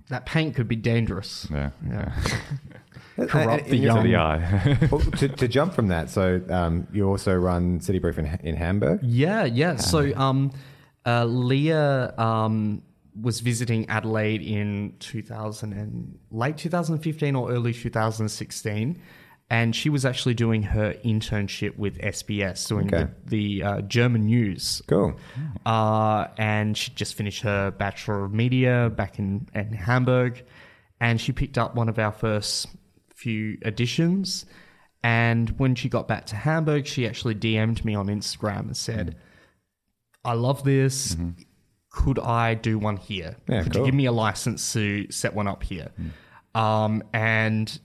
that paint could be dangerous. Yeah. Yeah. And- Corrupt and- the young. To the eye. well, to, to jump from that, so um, you also run City Brief in, in Hamburg. Yeah, yeah. So um, uh, Leah um, was visiting Adelaide in 2000 and late 2015 or early 2016. And she was actually doing her internship with SBS, doing Okay. the, the uh, German news. Cool. uh, and she just finished her Bachelor of Media back in, in Hamburg, and she picked up one of our first few editions. And when she got back to Hamburg, she actually DM'd me on Instagram and said, "I love this. Could I do one here? Yeah, Could cool. you give me a license to set one up here?" Um, and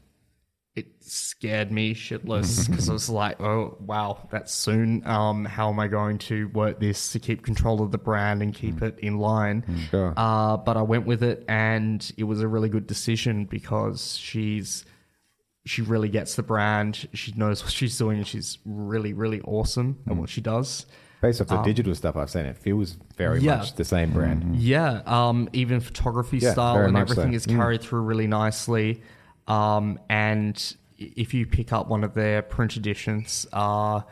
it scared me shitless because I was like, oh, wow, that's soon. Um, how am I going to work this to keep control of the brand and keep it in line? Sure. Uh, but I went with it and it was a really good decision because she's. She really gets the brand. She knows what she's doing, and she's really, really awesome at what she does. Based off the digital stuff I've seen, it feels very Um, Yeah. much the same brand. Yeah, um, even photography Yeah, style and everything so. is carried through really nicely. Um, and if you pick up one of their print editions, are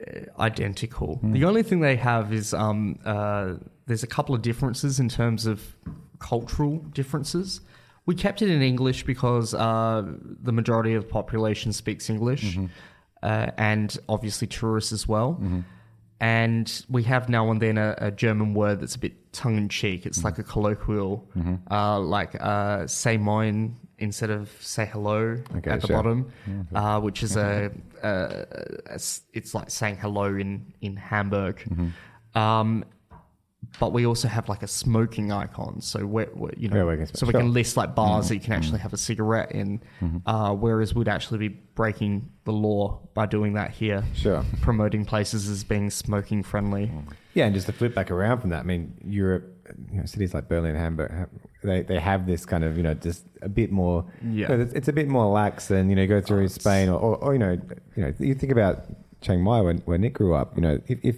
uh, identical. The only thing they have is um, uh, there's a couple of differences in terms of cultural differences. We kept it in English because uh, the majority of the population speaks English, uh, and obviously tourists as well. And we have now and then a, a German word that's a bit tongue in cheek. It's like a colloquial, uh, like uh, say moin instead of say hello Okay, at the sure. bottom, uh, which is a, a, a s- it's like saying hello in in Hamburg. Um, but we also have like a smoking icon, so we're, we're you know, Yeah, we so we Sure. can list like bars that you can mm-hmm. actually have a cigarette in, mm-hmm. uh, whereas we'd actually be breaking the law by doing that here. Sure. promoting places as being smoking friendly. Mm. Yeah, and just to flip back around from that, I mean, Europe, you know, cities like Berlin, Hamburg, they they have this kind of you know just a bit more. Yeah. you know, it's, it's a bit more lax than you know go through oh, Spain or, or, or you know you know you think about Chiang Mai when where Nick grew up. You know if. if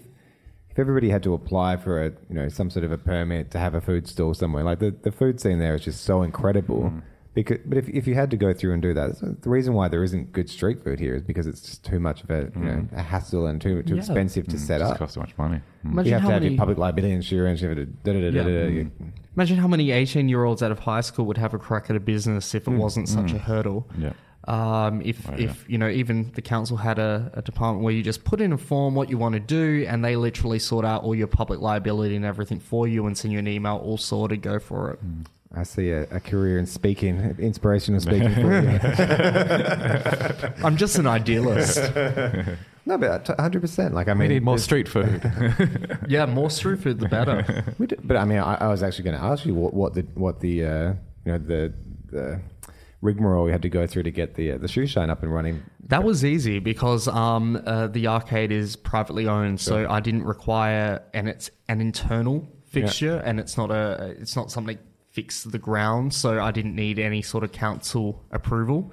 if everybody had to apply for a, you know, some sort of a permit to have a food stall somewhere, like the, the food scene there is just so incredible. Mm. Because, but if, if you had to go through and do that, the reason why there isn't good street food here is because it's just too much of a, you know, mm. a hassle and too too Yeah. expensive to mm. set Just up. costs too much money. Mm. Imagine You have how to have many, your public liability insurance. You have to da da da da da. Yeah. imagine how many eighteen-year-olds out of high school would have a crack at a business if it wasn't such a hurdle. Yeah. Um, if Oh, yeah. if you know, even the council had a, a department where you just put in a form what you want to do, and they literally sort out all your public liability and everything for you, and send you an email all sorted. Go for it. I see a, a career in speaking, inspirational speaking. for you. I'm just an idealist. no, but hundred percent. Like I mean, We need more street food. yeah, more street food the better. we do- but I mean, I, I was actually going to ask you what, what the what the uh, you know the the rigmarole we had to go through to get the uh, the shoe shine up and running. That was easy because um, uh, the arcade is privately owned, so I didn't require, and it's an internal fixture, and it's not a, it's not something fixed to the ground, so I didn't need any sort of council approval.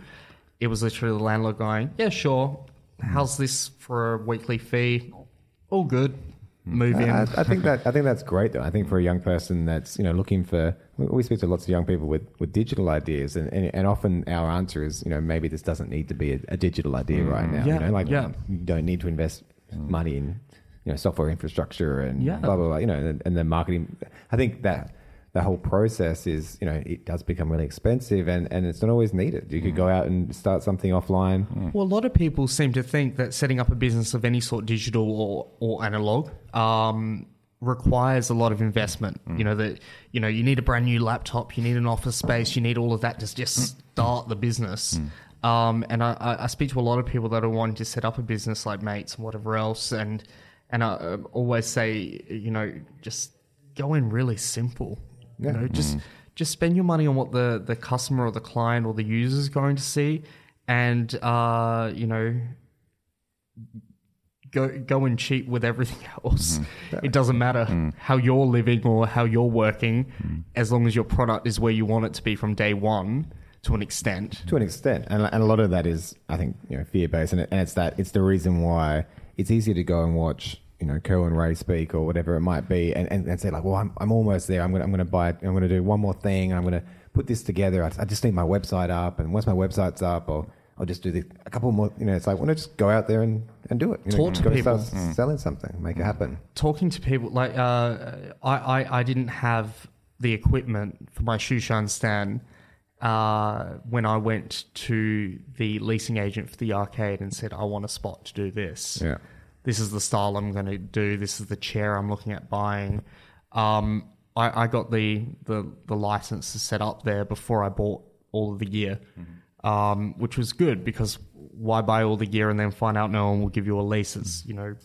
It was literally the landlord going, "Yeah, sure. How's this for a weekly fee? All good. Move in." I, I think that I think that's great though. I think for a young person that's you know looking for we- speak to lots of young people with, with digital ideas and, and and often our answer is you know maybe this doesn't need to be a, a digital idea right mm, now. Yeah, you know, like yeah. you don't need to invest money in you know software infrastructure and Yeah. blah blah blah. You know, and, and the marketing. I think that the whole process is you know it does become really expensive and, and it's not always needed. You could go mm. out and start something offline. Mm. Well, a lot of people seem to think that setting up a business of any sort, digital or, or analog, um, requires a lot of investment. Mm. You know that you know you need a brand new laptop, you need an office space, you need all of that to just start the business. Um, and I, I I speak to a lot of people that are wanting to set up a business like mates and whatever else, and and I always say, you know, just go in really simple. You know, mm. just just spend your money on what the the customer or the client or the user is going to see, and uh, you know, go go and cheat with everything else. Mm. It doesn't matter mm. how you're living or how you're working, as long as your product is where you want it to be from day one to an extent. to an extent, and, and a lot of that is, I think, you know, fear based, and, it, and it's that it's the reason why it's easier to go and watch, you know, Kerr and Ray speak or whatever it might be, and, and, and say like, well, I'm, I'm almost there. I'm gonna I'm gonna buy, it, I'm gonna do one more thing, I'm gonna put this together. I, I just need my website up, and once my website's up, I'll I'll just do this, a couple more. You know, it's like, why not just go out there and, and do it? You know, Talk to go people. start selling something, make it happen. talking to people like uh, I, I I didn't have the equipment for my shoe shine stand uh, when I went to the leasing agent for the arcade and said I want a spot to do this. Yeah. This is the style I'm going to do. This is the chair I'm looking at buying. Um, I, I got the, the the license to set up there before I bought all of the gear, um, which was good because why buy all the gear and then find out no one will give you a lease? It's you know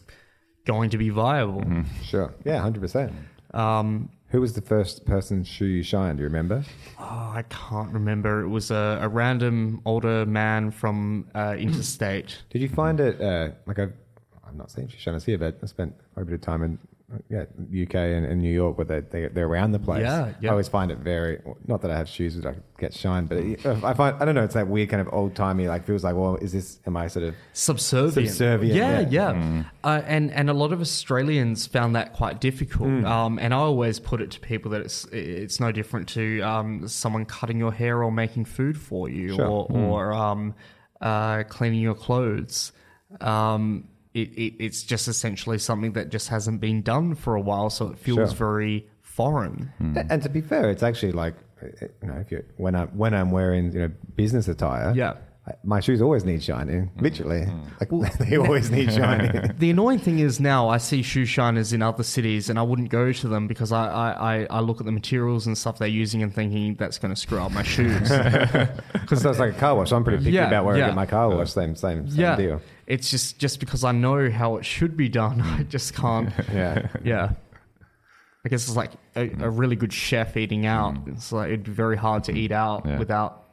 going to be viable. Sure. Yeah, hundred percent. Um, Who was the first person's shoe you shined? Do you remember? oh, I can't remember. It was a, a random older man from uh, interstate. Did you find it uh, like I've I've not seen Shoshana's here, but I spent quite a bit of time in yeah UK and, and New York where they, they they're around the place. Yeah, yeah. I always find it very not that I have shoes that I get shine, but it, I find I don't know. It's that weird kind of old timey like feels like well, is this am I sort of Subservient. Subservient, Yeah, yeah. yeah. Uh, and and a lot of Australians found that quite difficult. Um, and I always put it to people that it's it's no different to um, someone cutting your hair or making food for you, Sure. or or um, uh, cleaning your clothes. Um, it, it, it's just essentially something that just hasn't been done for a while, so it feels Sure. very foreign. And to be fair, it's actually like uh, you know, if you when I when I'm wearing you know business attire, Yeah. I- my shoes always need shining. Mm, literally, mm. like they always need shining. The annoying thing is now I see shoe shiners in other cities and I wouldn't go to them because I, I, I, I look at the materials and stuff they're using and thinking that's going to screw up my shoes. Because so it's like a car wash. I'm pretty picky Yeah, about where I get my car wash. Same same same yeah, deal. it's just just because I know how it should be done, I just can't. Yeah. Yeah. I guess it's like a, a mm. really good chef eating out. It's like it'd be very hard to eat out Yeah. without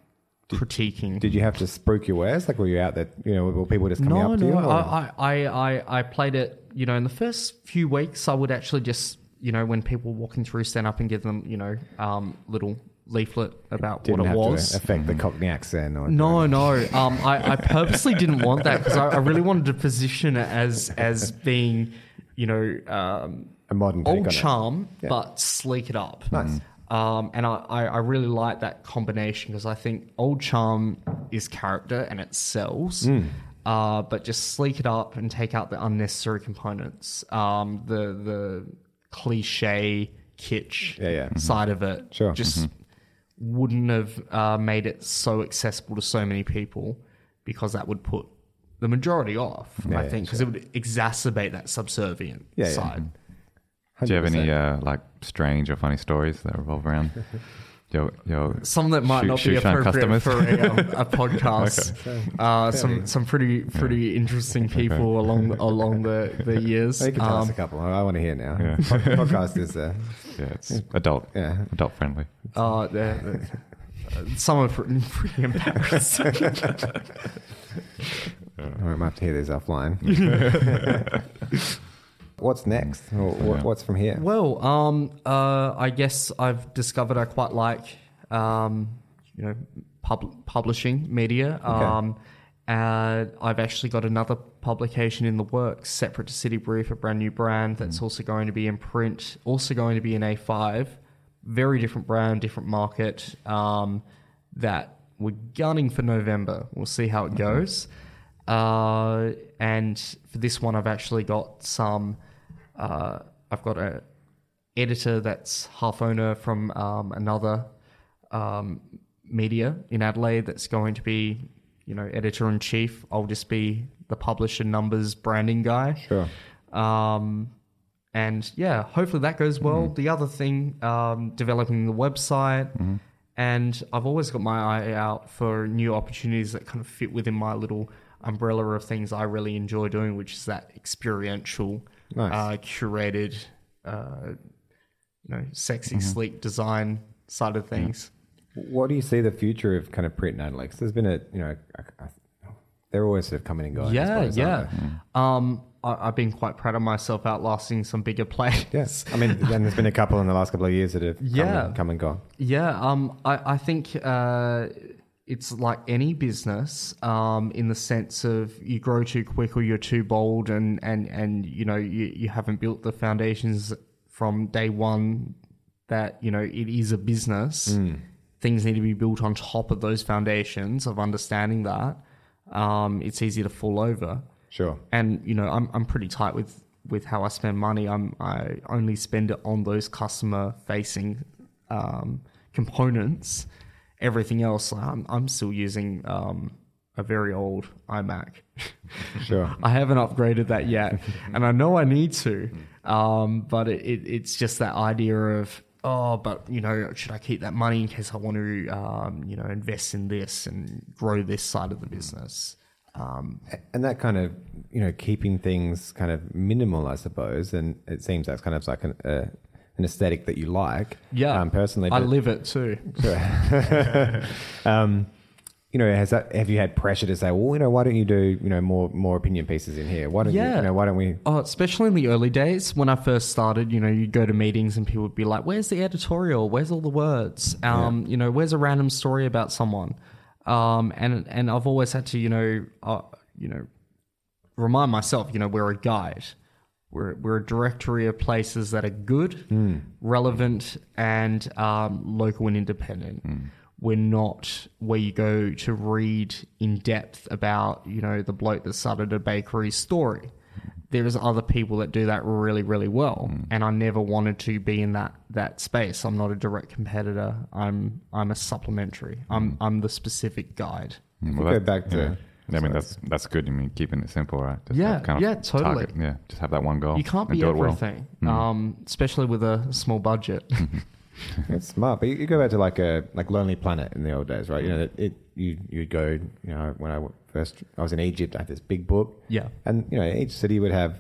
critiquing. Did you have to spruik your wares? Like were you out there? You know, were people just coming no, up to no. you? or- I, I, I, I played it. You know, in the first few weeks, I would actually just, you know, when people were walking through, stand up and give them, you know, um, little leaflet about didn't what it was. affect the Cockney accent. Or No, no. Um, I, I purposely didn't want that because I, I really wanted to position it as as being, you know, um, a modern old charm, Yeah. but sleek it up. Nice. Um, and I, I, really like that combination because I think Old Charm is character and it sells. Mm. Uh, but just sleek it up and take out the unnecessary components, um, the the cliche kitsch yeah, yeah. Mm-hmm. side mm-hmm. of it. Sure. Just mm-hmm. wouldn't have uh, made it so accessible to so many people because that would put the majority off. Yeah, I think because sure. it would exacerbate that subservient side. 100%. Do you have any uh, like strange or funny stories that revolve around? Yo, some that might shoot, not be appropriate for a, um, a podcast. okay. uh, some some pretty pretty yeah. interesting people okay. along the, along the, the years. Well, you can tell um, us a um, couple. I want to hear now. Yeah. podcast is uh, yeah, it's adult, yeah, adult friendly. Uh, some are pretty embarrassing. I might have to hear these offline what's next? Or what, what's from here? Well, um, uh, I guess I've discovered I quite like, um, you know, pub- publishing media. Um, and I've actually got another publication in the works, separate to City Brief, a brand new brand that's also going to be in print, also going to be in A5. Very different brand, different market. Um, that we're gunning for November. We'll see how it goes. Uh, and for this one, I've actually got some. Uh, I've got a editor that's half owner from um, another um, media in Adelaide that's going to be, you know, editor in chief. I'll just be the publisher numbers branding guy. Sure. Um, and yeah, hopefully that goes well. The other thing, um, developing the website. And I've always got my eye out for new opportunities that kind of fit within my little umbrella of things I really enjoy doing, which is that experiential, Nice. uh, curated, uh, you know, sexy, sleek design side of things. What do you see the future of kind of print and Adelaide? 'Cause there's been a, you know, a, a, they're always sort of coming and going. Yeah, suppose, yeah. aren't? Um, I, I've been quite proud of myself outlasting some bigger players. Yes. I mean, and there's been a couple in the last couple of years that have come, and, come and gone. Yeah, um, I, I think uh, it's like any business um, in the sense of you grow too quick or you're too bold and, and, and you know you, you haven't built the foundations from day one that you know it is a business. Things need to be built on top of those foundations of understanding that. Um, it's easy to fall over Sure. and you know I'm I'm pretty tight with with how I spend money. I'm I only spend it on those customer facing um, components. Everything else, I'm I'm still using um, a very old iMac. Sure. I haven't upgraded that yet, and I know I need to. Um, but it, it, it's just that idea of oh, but you know, should I keep that money in case I want to um, you know invest in this and grow this side of the business? Um, And that kind of, you know, keeping things kind of minimal, I suppose. And it seems that's kind of like an, uh, an aesthetic that you like. yeah, Um, personally. I live it too. um, you know, has that have you had pressure to say, well, you know, why don't you do, you know, more more opinion pieces in here? Why don't you, Yeah. you know, why don't we? Oh, especially in the early days when I first started, you know, you'd go to meetings and people would be like, "Where's the editorial? Where's all the words? Um, you know, where's a random story about someone?" Um, and and I've always had to, you know, uh, you know, remind myself, you know, we're a guide. We're we're a directory of places that are good, hmm. relevant, and um, local and independent. Hmm. we're not where you go to read in depth about you know the bloke that started a bakery story. There's other people that do that really, really well, hmm. and I never wanted to be in that that space. I'm not a direct competitor. I'm I'm a supplementary. I'm I'm the specific guide. We'll Well, go back to. yeah. I mean, that's that's good. I mean, keeping it simple, right? Just Yeah, have kind yeah, totally. target- yeah, just have that one goal. You can't be do it well. everything, mm-hmm. um, especially with a small budget. Mm-hmm. It's smart, but you, you go back to like a like Lonely Planet in the old days, right? You know, it, it you you'd go. You know, when I first I was in Egypt, I had this big book, yeah, and you know, each city would have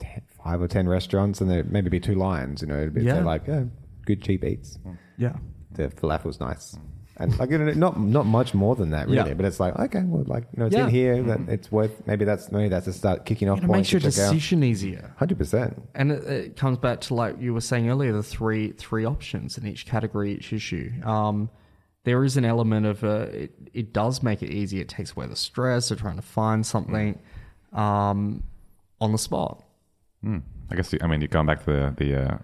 10, five or ten restaurants, and there'd maybe be two lines. You know, it'd be Yeah. like oh, good cheap eats. yeah. The falafel's nice, mm. And like you know, not not much more than that really. Yeah. But it's like okay, well, like you know, it's Yeah. in here. That it's worth. Maybe that's maybe that's a start kicking off It point makes your to check out. decision easier. Hundred percent. And it, it comes back to like you were saying earlier, the three three options in each category, each issue. Um, there is an element of uh, it, it does make it easy. It takes away the stress of trying to find something um, on the spot. Hmm. I guess you- I mean you're going back to the the uh,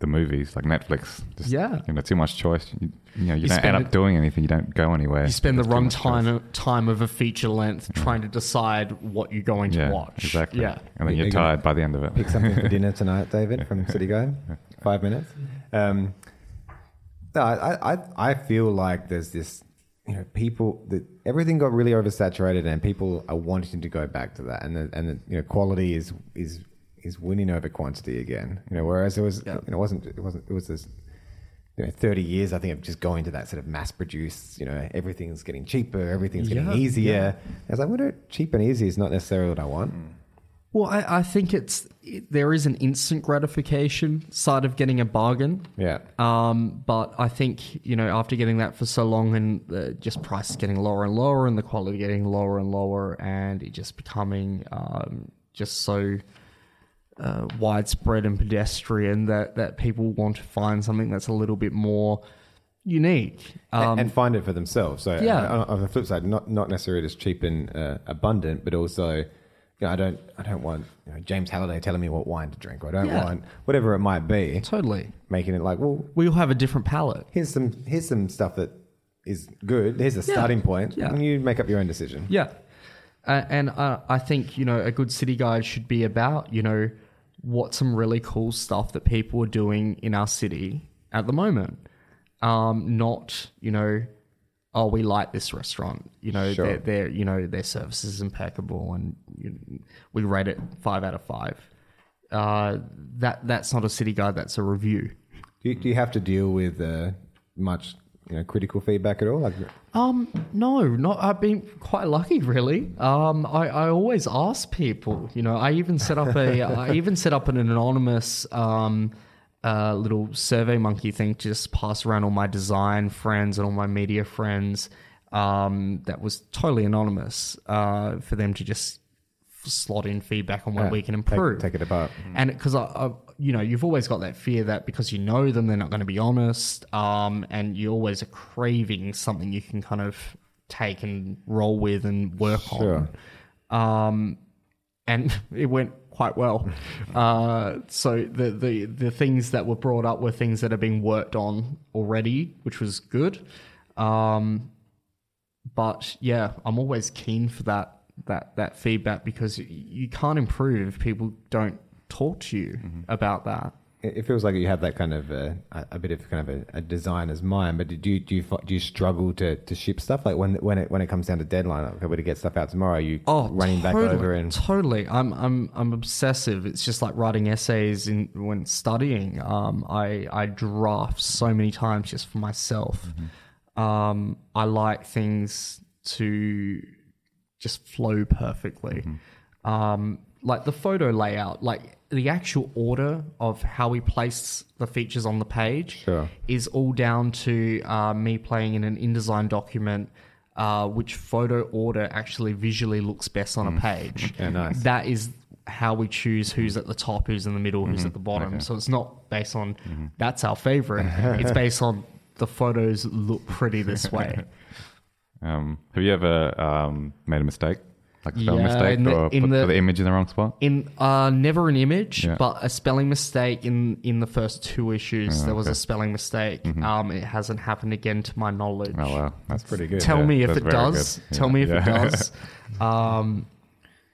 the movies like Netflix. Just, Yeah. you know, too much choice. You, you know, you, You don't end up it- doing anything. You don't go anywhere. You spend the There's too much choice. runtime time of a feature length trying to decide what you're going to Yeah, watch. exactly. Yeah. and then You- you're you gonna tired by the end of it. Pick something for dinner tonight, David, from City Guide. Five minutes. Um, no, I, I, I feel like there's this, you know, people that everything got really oversaturated, and people are wanting to go back to that, and the, and the, you know, quality is is is winning over quantity again. You know, whereas it was, Yeah. you know, it wasn't it wasn't it was this. You know, 30 years, I think, of just going to that sort of mass produced, you know, everything's getting cheaper, everything's getting Yeah, easier. yeah. I was like, well, no, cheap and easy is not necessarily what I want. Well, I, I think it's it, there is an instant gratification side of getting a bargain. Yeah. Um, but I think you know after getting that for so long and uh, just prices getting lower and lower and the quality getting lower and lower and it just becoming um, just so uh, widespread and pedestrian that that people want to find something that's a little bit more unique. and- Um, and find it for themselves. So Yeah. on, on the flip side, not not necessarily just cheap and uh, abundant, but also, you know, I don't I don't want you know, James Halliday telling me what wine to drink, or I don't Yeah. want whatever it might be, totally. making it like, well, We all have a different palette. here's some here's some stuff that is good. Here's a Yeah. starting point, Yeah. and you make up your own decision. Yeah. Uh, and uh, I think, you know, a good city guide should be about, you know, what some really cool stuff that people are doing in our city at the moment. Um, not, you know, oh, we like this restaurant. You know, Sure. their, their, you know, their service is impeccable and you we rate it five out of five. Uh, that that's not a city guide. That's a review. Do you, do you have to deal with uh, much you know critical feedback at all? Like, Um, no, not. I've been quite lucky, really. Um, I, I always ask people. You know, I even set up a. I even set up an anonymous um, uh, little survey monkey thing to just pass around all my design friends and all my media friends. Um, that was totally anonymous uh, for them to just slot in feedback on what Yeah, we can take- improve. take it apart. And because I, I, you know, you've always got that fear that because you know them, they're not going to be honest, um, and you always are craving something you can kind of take and roll with and work Sure. on. Um, and it went quite well. Uh, so the, the the things that were brought up were things that are being worked on already, which was good. Um, but yeah, I'm always keen for that that that feedback because you can't improve if people don't talk to you about that. it feels like you have that kind of uh, a, a bit of kind of a, a designer's mind. But do you do you do you struggle to, to ship stuff like when when it when it comes down to deadline? Like, okay, we to get stuff out tomorrow, are you Oh, running back totally, over and totally. I'm I'm I'm obsessive. It's just like writing essays in when studying. Um, I I draft so many times just for myself. Mm-hmm. Um, I like things to just flow perfectly. Mm-hmm. Um, like the photo layout, like the actual order of how we place the features on the page Sure. is all down to uh, me playing in an InDesign document. Uh, which photo order actually visually looks best on a page? Yeah, nice. That is how we choose who's at the top, who's in the middle, who's at the bottom. So it's not based on that's our favorite. it's based on the photos look pretty this way. Um, have you ever um, made a mistake? Like spell Yeah, mistake in the- or in put the- the image in the wrong spot? In uh, never an image, Yeah. but a spelling mistake in in the first two issues. Oh, there was okay. a spelling mistake. Um, it hasn't happened again to my knowledge. Oh wow, That's pretty good. Tell Yeah, me if it does. Tell me if it does. Um,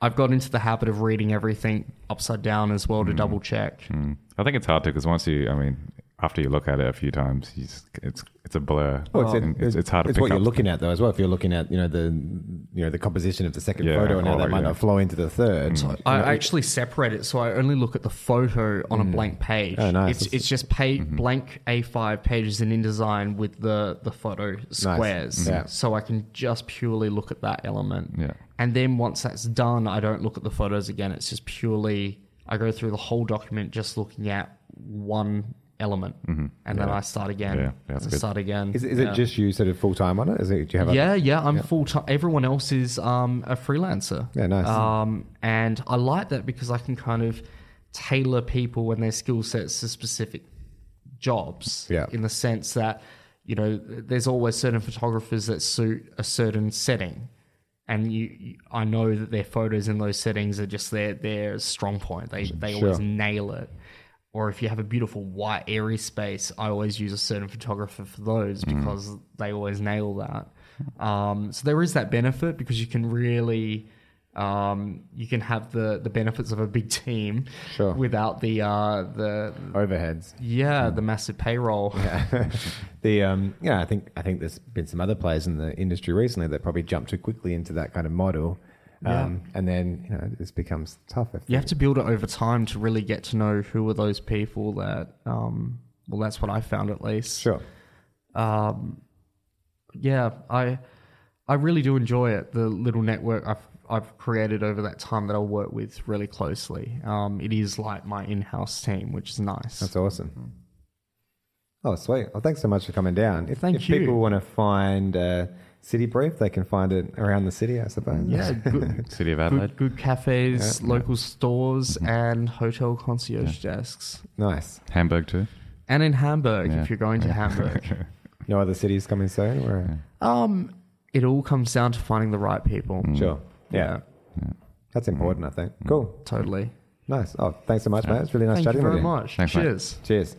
I've got into the habit of reading everything upside down as well to double check. Mm. I think it's hard to because once you, I mean, after you look at it a few times, you just, it's it's a blur. Well, it's, And it's, it's hard to It's pick what you're looking at though, as well. If you're looking at you know the you know the composition of the second Yeah, photo and how oh, that might yeah. not flow into the third. You I know, actually separate it, so I only look at the photo on a mm. blank page. Oh, nice. It's That's- it's just pa- mm-hmm. blank A5 pages in InDesign with the the photo squares, Yeah. so I can just purely look at that element. Yeah. And then once that's done, I don't look at the photos again. It's just purely I go through the whole document just looking at one element, and then I start again. Yeah, that's and good. Start again. is, is Yeah. it just you sort of full time on it? Is it? Do you have? Yeah, yeah, I'm full time. Everyone else is um, a freelancer. Yeah, nice. Um, and I like that because I can kind of tailor people and their skill sets to specific jobs. Yeah. In the sense that, you know, there's always certain photographers that suit a certain setting. And you, you- I know that their photos in those settings are just their their strong point. They they always nail it. Or if you have a beautiful white airy space, I always use a certain photographer for those Mm. because they always nail that. Um, so there is that benefit because you can really um, you can have the the benefits of a big team Sure. without the uh, the overheads. yeah the massive payroll. Yeah. the um, yeah, I think I think there's been some other players in the industry recently that probably jumped too quickly into that kind of model, um, and then you know this becomes tough. If You have to build it over time to really get to know who are those people that. Um, well, that's what I found at least. sure. um, yeah, I I really do enjoy it. The little network I've I've created over that time that I work with really closely. Um, it is like my in-house team, which is nice. That's awesome. Oh, sweet. Well, thanks so much for coming down. If, Thank if you. people want to find uh, City Brief, they can find it around the city, I suppose. yeah, good, City of Adelaide. good, good cafes, local stores, mm-hmm. and hotel concierge desks. nice. Hamburg too. And in Hamburg, Yeah. if you're going to Hamburg. No other cities coming soon? Or? um, it all comes down to finding the right people. Mm. Sure. Yeah. That's important, I think. Mm. Cool. Totally. Nice. Oh, thanks so much, mate. It's really nice Thank you chatting very with you. much. Thanks, mate. Cheers. Cheers.